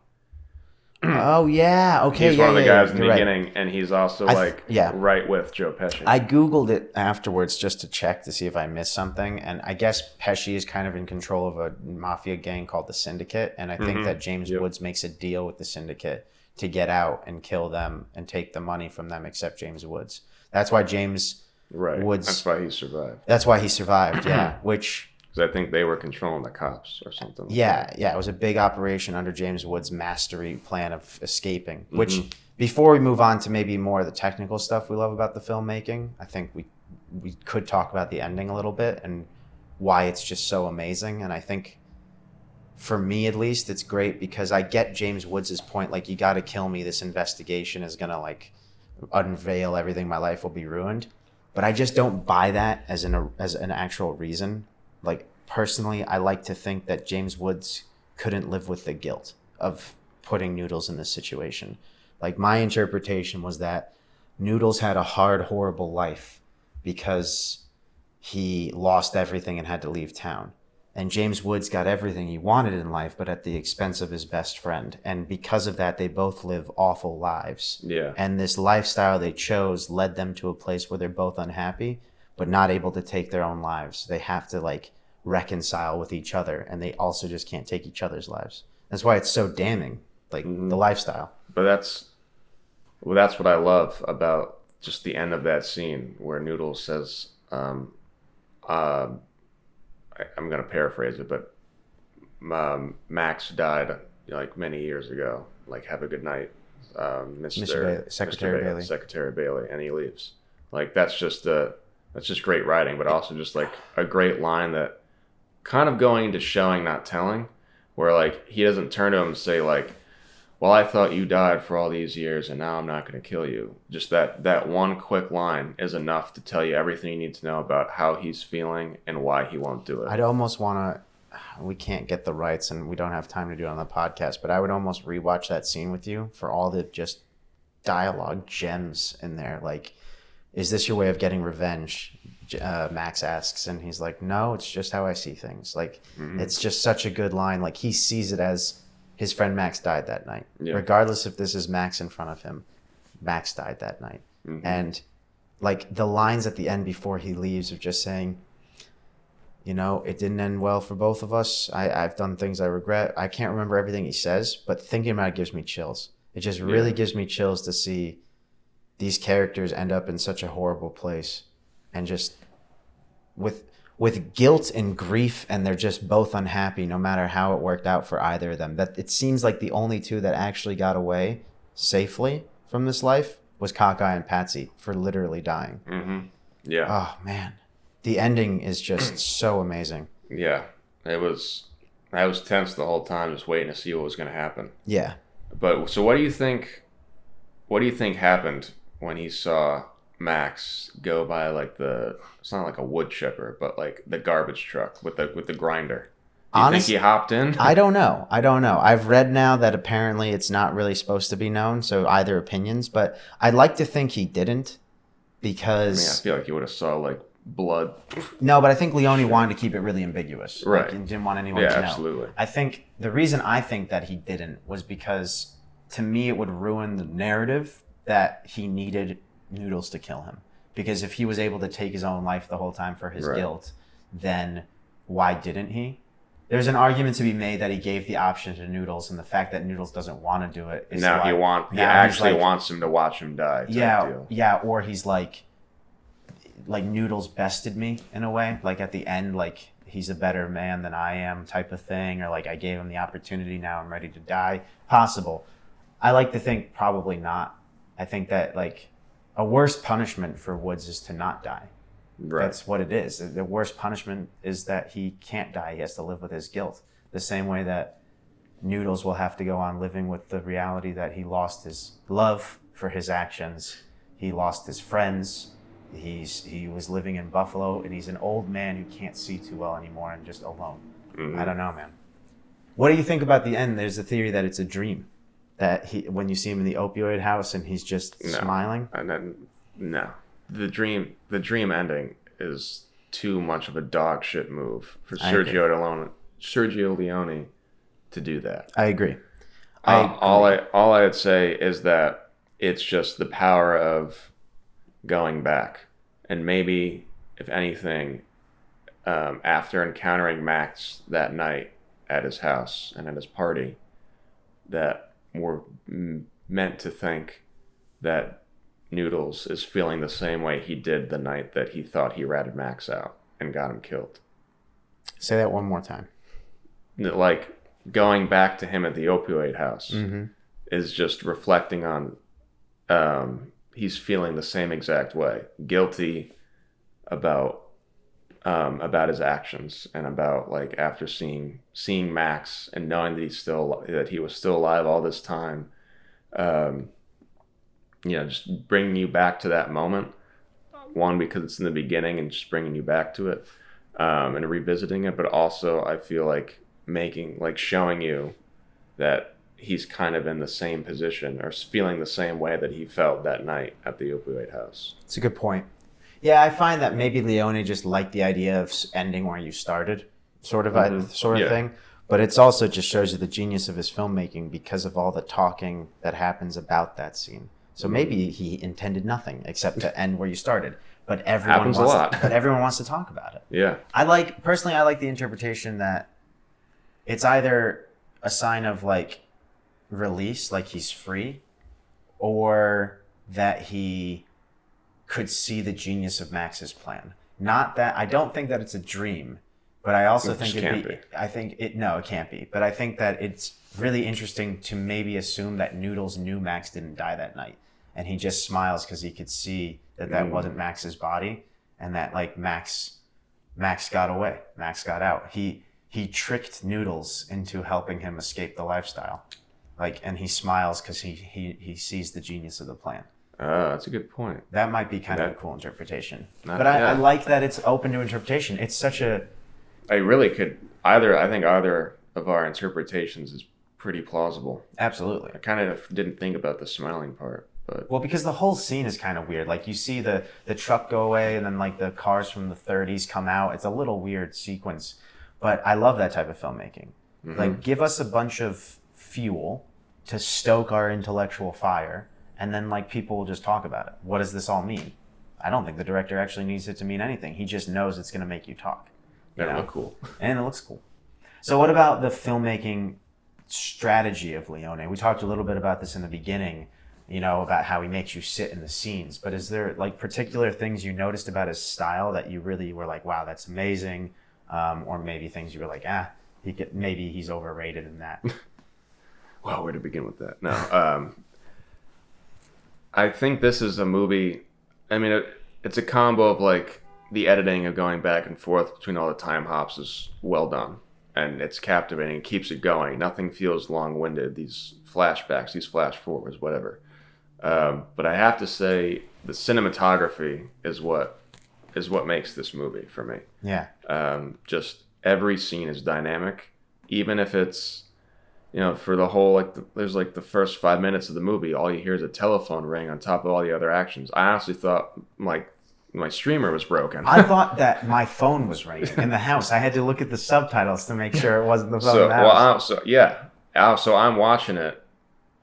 oh yeah, okay. he's yeah, one of the yeah, guys in the right. beginning, and he's also th- like yeah. right with Joe Pesci. I googled it afterwards just to check to see if I missed something, and I guess Pesci is kind of in control of a mafia gang called the Syndicate, and I think Mhm. that James Yep. Woods makes a deal with the Syndicate to get out and kill them and take the money from them, except James Woods. That's why James. Right. Woods- That's why he survived. That's why he survived. Yeah, which Because I think they were controlling the cops or something. like Yeah, yeah, it was a big operation under James Wood's mastery plan of escaping. Which, Mhm. before we move on to maybe more of the technical stuff we love about the filmmaking, I think we we could talk about the ending a little bit and why it's just so amazing. And I think, for me at least, it's great because I get James Woods' point. Like, you got to kill me. This investigation is gonna like unveil everything. My life will be ruined. But I just don't buy that as an as an actual reason. Like personally i like to think that james woods couldn't live with the guilt of putting noodles in this situation. Like my interpretation was that noodles had a hard horrible life because he lost everything and had to leave town and james woods got everything he wanted in life but at the expense of his best friend. And because of that they both live awful lives. Yeah. and this lifestyle they chose led them to a place where they're both unhappy but not able to take their own lives. They have to like reconcile with each other and they also just can't take each other's lives. That's why it's so damning like Mhm. the lifestyle. But that's well, that's what I love about just the end of that scene where Noodles says, um, I, "I'm going to paraphrase it, but um, Max died like many years ago. Like, have a good night, um, Mr. Mr. Bailey- Secretary Mr. Bailey. Secretary Bailey," and he leaves. Like, that's just a that's just great writing, but also just like a great line that kind of going into showing, not telling, where like he doesn't turn to him and say like well i thought you died for all these years and now i'm not going to kill you. Just that that one quick line is enough to tell you everything you need to know about how he's feeling and why he won't do it. I'd almost want to we can't get the rights and we don't have time to do it on the podcast but i would almost rewatch that scene with you for all the just dialogue gems in there like is this your way of getting revenge? Uh, max asks and he's like no it's just how i see things. Like Mhm. it's just such a good line. Like he sees it as his friend max died that night Yeah. regardless if this is max in front of him max died that night Mhm. and like the lines at the end before he leaves are just saying you know it didn't end well for both of us I, i've done things i regret i can't remember everything he says but thinking about it gives me chills it just really Yeah. gives me chills to see these characters end up in such a horrible place and just with with guilt and grief and they're just both unhappy no matter how it worked out for either of them. That it seems like the only two that actually got away safely from this life was cockeye and patsy for literally dying. Mhm. yeah. Oh man. The ending is just so amazing. Yeah. It was i was tense the whole time just waiting to see what was going to happen. Yeah. But so what do you think what do you think happened when he saw max go by like the it's not like a wood chipper but like the garbage truck with the with the grinder do you Honest- think he hopped in I don't know. I don't know. I've read now that apparently it's not really supposed to be known, so either opinions, but I'd like to think he didn't I mean, I because feel like you would have saw like blood. no, but I think Leone wanted to keep it really ambiguous. Like, Right. he didn't want anyone Yeah, to know. absolutely. I think the reason I think that he didn't was because to me it would ruin the narrative that he needed Noodles to kill him. Because if he was able to take his own life the whole time for his Right. guilt, then why didn't he? There's an argument to be made that he gave the option to Noodles, and the fact that Noodles doesn't want to do it is now why- he want he actually like- wants him to watch him die. yeah, deal. yeah, or he's like, like Noodles bested me in a way. Like at the end, like he's a better man than I am, type of thing, or like I gave him the opportunity. Now I'm ready to die. Possible. I like to think probably not. I think that like a worse punishment for Woods is to not die. Right. That's what it is. The worst punishment is that he can't die. He has to live with his guilt. The same way that Noodles will have to go on living with the reality that he lost his love for his actions. He lost his friends. He's he was living in Buffalo and he's an old man who can't see too well anymore and just alone. Mhm. I don't know, man. What do you think about the end? There's a theory that it's a dream. That he when you see him in the opioid house and he's just No. smiling. And then no, the dream the dream ending is too much of a dog shit move for Sergio Leone Sergio Leone to do that. I agree. I Uh, all I all I would say is that it's just the power of going back, and maybe if anything, um, after encountering Max that night at his house and at his party, that we're meant to think that Noodles is feeling the same way he did the night that he thought he ratted Max out and got him killed. Say that one more time. Like going back to him at the opioid house Mm-hmm. is just reflecting on um, he's feeling the same exact way guilty about um, about his actions and about like after seeing seeing max and knowing that he's still that he was still alive all this time um, you know just bringing you back to that moment one because it's in the beginning and just bringing you back to it um, and revisiting it but also i feel like making like showing you that he's kind of in the same position or feeling the same way that he felt that night at the opioid house. It's a good point. Yeah, I find that maybe Leone just liked the idea of ending where you started, sort of a Mhm. sort of Yeah. thing. But it's also just shows you the genius of his filmmaking because of all the talking that happens about that scene. So maybe he intended nothing except to end where you started. But everyone Happens a wants lot. but everyone wants to talk about it. Yeah. I like personally I like the interpretation that it's either a sign of like release, like he's free, or that he could see the genius of Max's plan. Not that I don't think that it's a dream, but I also It think it'd can't be, I think it no, it can't be. But I think that it's really interesting to maybe assume that Noodles knew Max didn't die that night. And he just smiles because he could see that that Mm. wasn't Max's body and that like Max Max got away. Max got out. He he tricked Noodles into helping him escape the lifestyle. Like and he smiles because he, he he sees the genius of the plan. Uh, that's a good point. That might be kind of a cool interpretation. Not- but I, I like that it's open to interpretation. It's such a I really could either. I think either of our interpretations is pretty plausible. absolutely. I kind of didn't think about the smiling part, but Well, because the whole scene is kind of weird. Like you see the the truck go away, and then like the cars from the 30s come out. It's a little weird sequence, but I love that type of filmmaking. Mhm. Like, give us a bunch of fuel to stoke our intellectual fire, and then like people will just talk about it. What does this all mean? I don't think the director actually needs it to mean anything. He just knows it's going to make you talk, you that look cool. and it looks cool. So, what about the filmmaking strategy of Leone? We talked a little bit about this in the beginning, you know, about how he makes you sit in the scenes. But is there like particular things you noticed about his style that you really were like, wow, that's amazing? Um, or maybe things you were like, ah, he could, maybe he's overrated in that. well, where to begin with that? No, um, I think this is a movie. I mean, it, it's a combo of like the editing of going back and forth between all the time hops is well done, and it's captivating. It keeps it going. Nothing feels long-winded. These flashbacks, these flash forwards, whatever. Um, but I have to say, the cinematography is what is what makes this movie for me. Yeah. Um, just every scene is dynamic, even if it's, you know, for the whole like the, there's like the first five minutes of the movie, all you hear is a telephone ring on top of all the other actions. I honestly thought like my streamer was broken. I thought that my phone was ringing in the house. I had to look at the subtitles to make sure it wasn't the phone so in the well, house. I, so yeah, I, so I'm watching it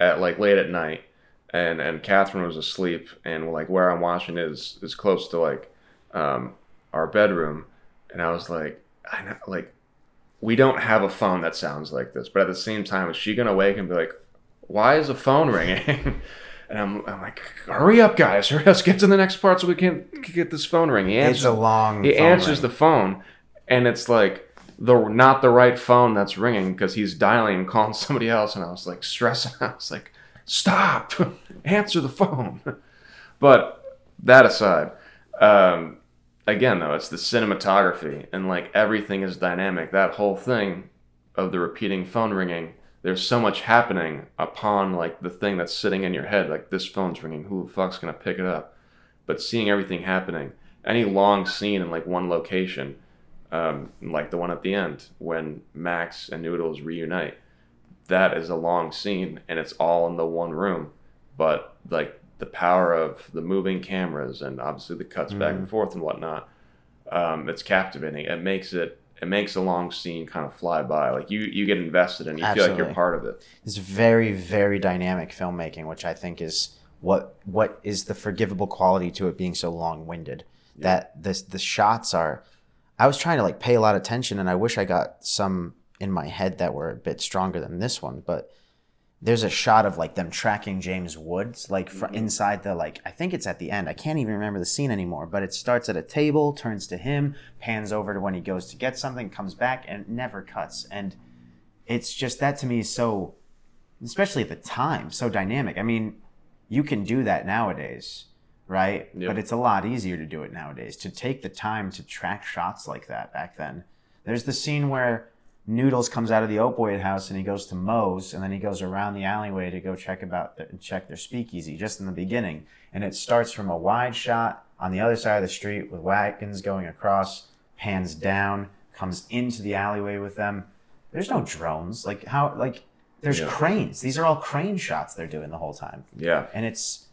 at like late at night, and and Catherine was asleep, and like where I'm watching is is close to like um, our bedroom, and I was like, I know, like we don't have a phone that sounds like this, but at the same time, is she gonna wake and be like, why is the phone ringing? And I'm, I'm like, hurry up, guys! Hurry, let's get to the next part so we can get this phone ringing. He it's answers, a long. he answers ring. the phone, and it's like the not the right phone that's ringing because he's dialing and calling somebody else. And I was like stressing. I was like, stop, answer the phone. But that aside, um, again though, it's the cinematography and like everything is dynamic. That whole thing of the repeating phone ringing. There's so much happening upon like the thing that's sitting in your head. Like this phone's ringing. Who the fuck's gonna pick it up? But seeing everything happening, any long scene in like one location, um, like the one at the end when Max and Noodles reunite, that is a long scene and it's all in the one room. But like the power of the moving cameras and obviously the cuts back and forth and whatnot, um, it's captivating. It makes it it makes a long scene kind of fly by. Like you you get invested and you feel like you're part of it. It's very, very dynamic filmmaking, which I think is what what is the forgivable quality to it being so long winded. That this the shots are. I was trying to like pay a lot of attention, and I wish I got some in my head that were a bit stronger than this one. But there's a shot of like them tracking James Woods, like fr- mm-hmm. inside the like I think it's at the end. I can't even remember the scene anymore. But it starts at a table, turns to him, pans over to when he goes to get something, comes back, and never cuts. And it's just that to me is so especially at the time, so dynamic. I mean, you can do that nowadays, right? Yep. But it's a lot easier to do it nowadays. To take the time to track shots like that back then. There's the scene where Noodles comes out of the opioid house and he goes to Moe's and then he goes around the alleyway to go check about the, check their speakeasy just in the beginning. And it starts from a wide shot on the other side of the street with wagons going across, pans down, comes into the alleyway with them. There's no drones. Like how like there's Yeah. cranes. These are all crane shots they're doing the whole time. Yeah. And it's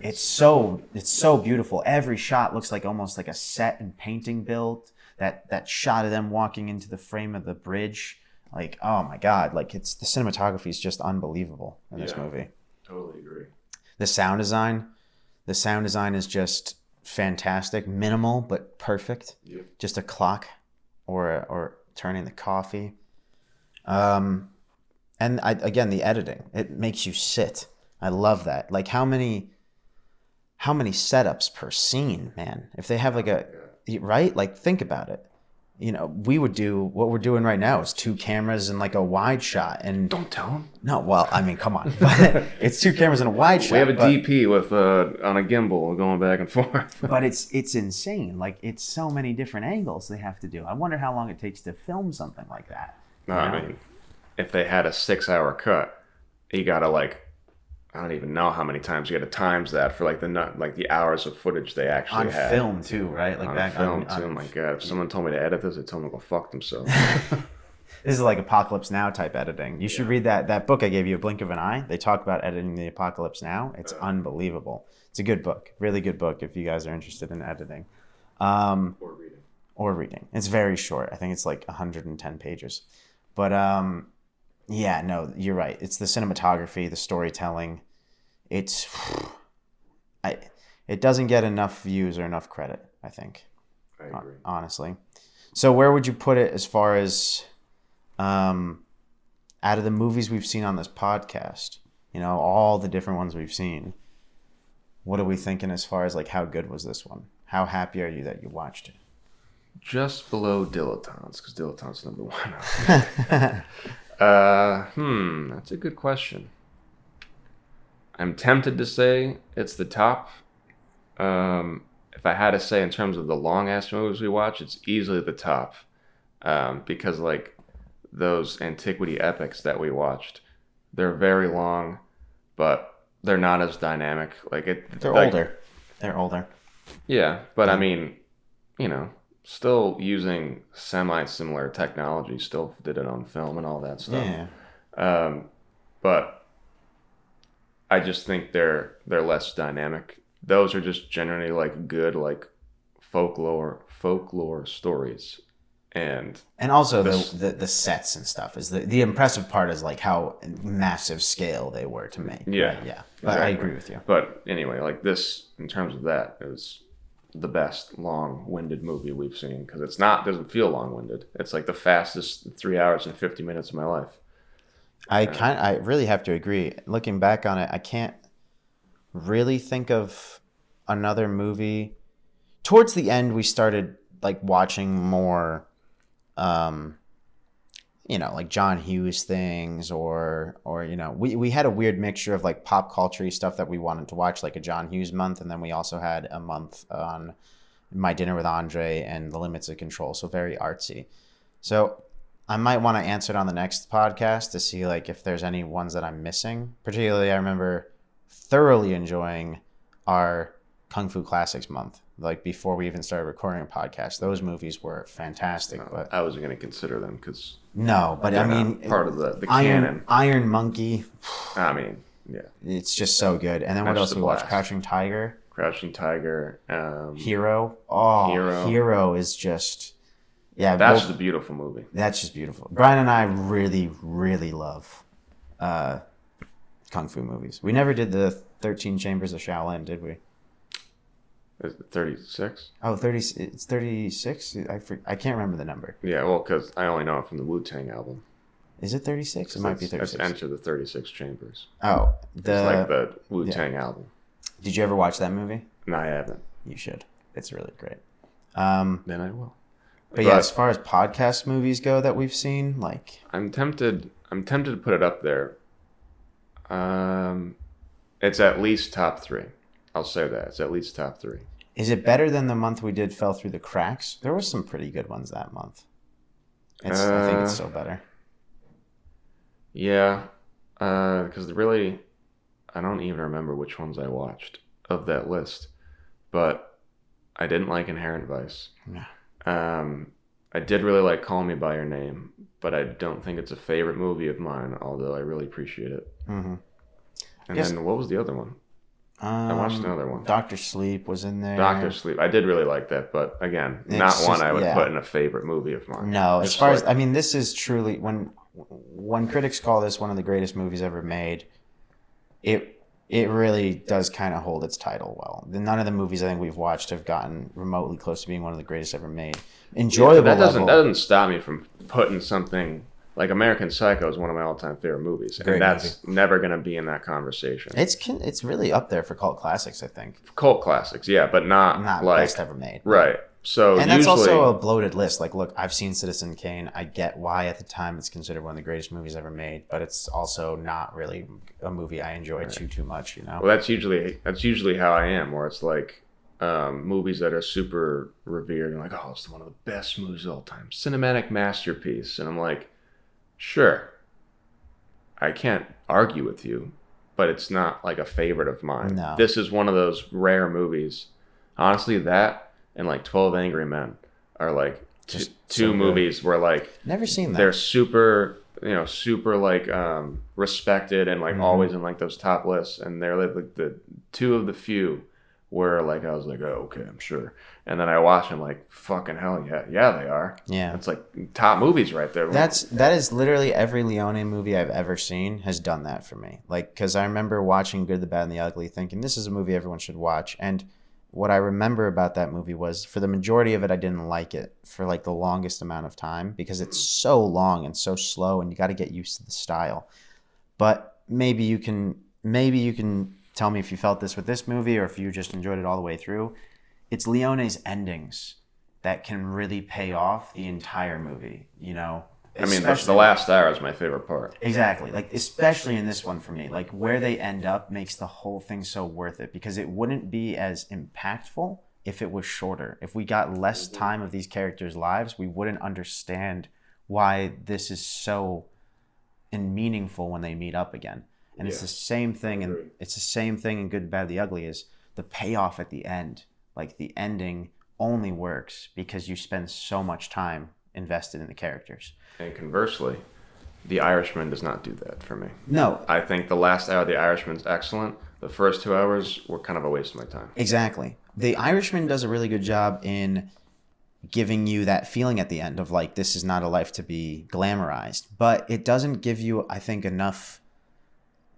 it's so it's so beautiful. Every shot looks like almost like a set and painting build. That that shot of them walking into the frame of the bridge, like oh my god, like it's the cinematography is just unbelievable in this Yeah. movie. Totally agree. The sound design, the sound design is just fantastic, minimal but perfect. Yep. Just a clock, or or turning the coffee. Um, and I, again, the editing it makes you sit. I love that. Like how many, how many setups per scene, man? If they have like a right, like think about it. You know, we would do what we're doing right now is two cameras and like a wide shot. And Don't tell him. no, well, I mean, come on, it's two cameras and a wide shot. We have a but- DP with uh, on a gimbal going back and forth. but it's it's insane. Like it's so many different angles they have to do. I wonder how long it takes to film something like that. No, I mean, if they had a six-hour cut, you gotta like, I don't even know how many times you gotta times that for like the nut, like the hours of footage they actually on had film too, right? Like on back film on, too. on- my God, if someone told me to edit this, I'd tell them to go fuck themselves. This is like Apocalypse Now type editing. You should read that that book I gave you, A Blink of an Eye. They talk about editing the Apocalypse Now. It's unbelievable. It's a good book, really good book if you guys are interested in editing. Um, or reading. or reading. It's very short. I think it's like 110 pages. But um yeah, no, you're right. It's the cinematography, the storytelling. It's I it doesn't get enough views or enough credit, I think, I agree. honestly. So where would you put it as far as um out of the movies we've seen on this podcast, you know, all the different ones we've seen, what are we thinking as far as like how good was this one? How happy are you that you watched it? Just below dilettantes, because dilettantes number one. uh, hmm, that's a good question. I'm tempted to say it's the top. Um, if I had to say in terms of the long ass movies we watch, it's easily the top. Um, because like those antiquity epics that we watched, they're very long, but they're not as dynamic. Like it, They're like- older. They're older. Yeah, but I mean, you know, still using semi-similar technology, still did it on film and all that stuff. Yeah. Um, but I just think they're they're less dynamic. Those are just generally like good like folklore folklore stories, and And also This- the, the the sets and stuff is the the impressive part is like how massive scale they were to make. Yeah, Right? Yeah. But I agree with you. but anyway, like this in terms of that is the best long-winded movie we've seen because it's not doesn't feel long-winded. It's like the fastest three hours and fifty minutes of my life. I kind I really have to agree. Looking back on it, I can't really think of another movie. Towards the end, we started like watching more, um, you know, like John Hughes things, or or you know, we we had a weird mixture of like pop culture stuff that we wanted to watch, like a John Hughes month, and then we also had a month on My Dinner with Andre and The Limits of Control, so very artsy. So I might want to answer it on the next podcast to see like if there's any ones that I'm missing. Particularly, I remember thoroughly enjoying our Kung Fu Classics month. Like before we even started recording a podcast, those movies were fantastic. But I wasn't going to consider them because no, but I mean, part of the the Iron canon. Iron Monkey, I mean, yeah, it's just so good. And then what else we a watched? Crouching Tiger, Crouching Tiger. Um, Hero. Oh, Hero. Hero is just Yeah, That's both- the beautiful movie. That's just beautiful. Brian and I really, really love uh, kung fu movies. We never did the 13 Chambers of Shaolin, did we? Is it 36? Oh, 30, it's 36? I, for, I can't remember the number. Yeah, well, because I only know it from the Wu Tang album. Is it 36? It might be That's- 36. That's Enter the 36 Chambers. Oh, It's the, like the Wu Tang album. did you ever watch that movie? No, I haven't. You should. It's really great. Um, Then I will. but yeah, as far as podcast movies go that we've seen, like, I'm tempted. I'm tempted to put it up there. Um, it's at least top three. I'll say that it's at least top three. Is it better than the month we did Fell Through the Cracks? There was some pretty good ones that month. It's, I think it's Uh, still better. Yeah, because really, I don't even remember which ones I watched of that list, but I didn't like Inherent Vice. Yeah. Um, I did really like Call Me by Your Name, but I don't think it's a favorite movie of mine. Although I really appreciate it. Mm-hmm. And Yes. then what was the other one? Um, watched another one. Doctor Sleep was in there. Doctor Sleep. I did really like that, but again, It's not one I would yeah. put in a favorite movie of mine. No, as far as I mean, this is truly when when critics call this one of the greatest movies ever made. It it really does kind of hold its title well. None of the movies I think we've watched have gotten remotely close to being one of the greatest ever made. Enjoyable. but that doesn't level. that doesn't stop me from putting something like American Psycho is one of my all time favorite movies, Great and that's never going to be in that conversation. It's it's really up there for cult classics. I think Cult classics, yeah, but not, not like best ever made. right. So And that's usually, also a bloated list. Like, look, I've seen Citizen Kane. I get why at the time it's considered one of the greatest movies ever made, but it's also not really a movie I enjoy too too much. You know. well, that's usually that's usually how I am, where it's like um, movies that are super revered and like, oh, it's one of the best movies of all time, cinematic masterpiece, and I'm like, sure, I can't argue with you, but it's not like a favorite of mine. No. This is one of those rare movies. Honestly, that and like Twelve Angry Men are like t- two so movies where like Never seen that. they're super you know super like um respected and like Mhm. always in like those top lists and they're like the two of the few where like i was like oh okay i'm sure and then i watch them like fucking hell yeah yeah they are yeah. it's like top movies right there That's that is literally every Leone movie I've ever seen has done that for me. Like, because I remember watching Good, the Bad, and the Ugly, thinking this is a movie everyone should watch. And what I remember about that movie was, for the majority of it, I didn't like it for like the longest amount of time because it's so long and so slow, and you got to get used to the style. But maybe you can maybe you can tell me if you felt this with this movie or if you just enjoyed it all the way through. It's Leone's endings that can really pay off the entire movie. You know, i mean the, Especially- the last hour is my favorite part Exactly. Like especially in this one for me, like where they end up makes the whole thing so worth it because it wouldn't be as impactful if it was shorter. If we got less mm-hmm. time of these characters' lives, we wouldn't understand why this is so and meaningful when they meet up again. And it's the same thing and it's the same thing in Good, Bad, the Ugly is the payoff at the end. Like the ending only works because you spend so much time invested in the characters. and conversely the irishman does not do that for me No, i think the last hour of the irishman's excellent the first two hours were kind of a waste of my time Exactly. The Irishman does a really good job in giving you that feeling at the end of like this is not a life to be glamorized, but it doesn't give you I think enough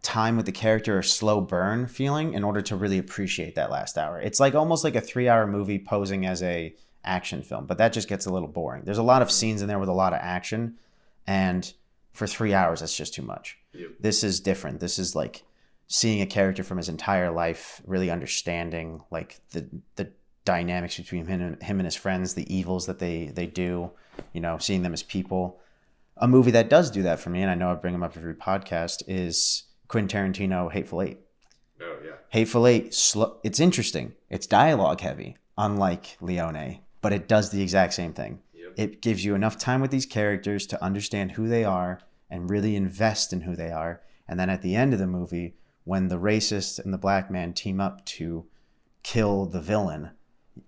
time with the character or slow burn feeling in order to really appreciate that last hour. It's like almost like a 3-hour movie posing as a action film, but that just gets a little boring. There's a lot of scenes in there with a lot of action and for 3 hours that's just too much. Yep. This is different. This is like seeing a character from his entire life, really understanding like the the dynamics between him and him and his friends, the evils that they they do, you know, seeing them as people. A movie that does do that for me, and I know I bring them up every podcast, is Quentin Tarantino, Hateful Eight. oh yeah Hateful Eight, slow, it's interesting. It's dialogue heavy, unlike Leone, but it does the exact same thing. Yep. It gives you enough time with these characters to understand who they are and really invest in who they are. And then at the end of the movie, when the racist and the black man team up to kill the villain,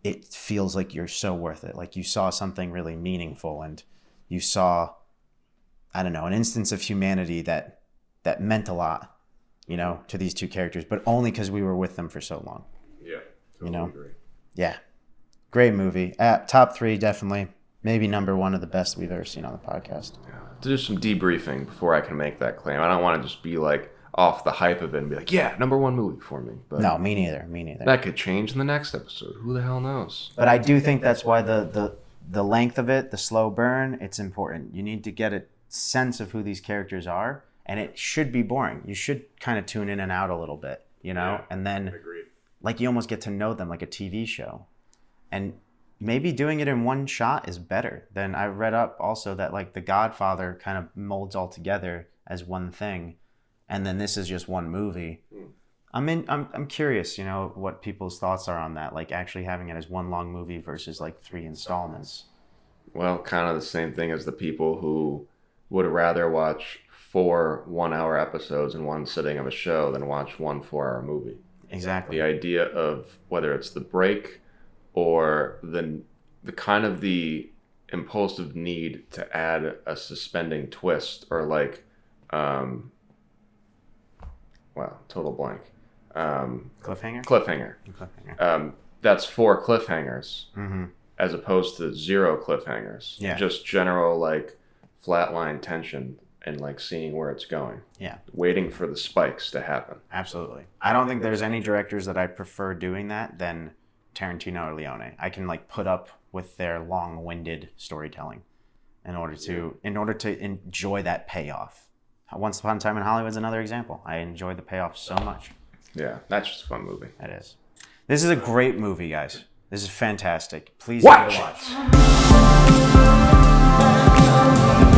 it feels like you're so worth it. Like you saw something really meaningful and you saw, I don't know, an instance of humanity that that meant a lot, you know, to these two characters, but only because we were with them for so long. yeah You know? agree. Yeah, great movie. Uh, top three, definitely. maybe number one of the best we've ever seen on the podcast. To do some debriefing before I can make that claim. I don't want to just be like off the hype of it and be like, yeah, number one movie for me. But No, me neither. Me neither. that could change in the next episode. Who the hell knows? But I do think that's why the the the length of it, the slow burn, it's important. You need to get a sense of who these characters are, and it should be boring. You should kind of tune in and out a little bit, you know, Yeah. and then Agreed. like you almost get to know them like a TV show. And maybe doing it in one shot is better. Then I read up also that like The Godfather kind of molds all together as one thing, and then this is just one movie. Hmm. I'm in. I'm, I'm curious, you know, what people's thoughts are on that. Like actually having it as one long movie versus like three installments. Well, kind of the same thing as the people who would rather watch four one hour episodes in one sitting of a show than watch one four hour movie. Exactly. The idea of whether it's the break or the the kind of the impulsive need to add a suspending twist or like um wow, total blank. Um Cliffhanger. cliffhanger. Cliffhanger. Um that's four cliffhangers Mm-hmm. as opposed to zero cliffhangers. Yeah. Just general like flatline tension and like seeing where it's going. Yeah. Waiting for the spikes to happen. Absolutely. I don't think there's any directors that I prefer doing that than Tarantino or Leone. I can like put up with their long-winded storytelling in order to in order to enjoy that payoff. Once Upon a Time in Hollywood is another example. I enjoy the payoff so much. Yeah, that's just a fun movie. That is. This is a great movie, guys. This is fantastic. Please Watch give it a it. watch.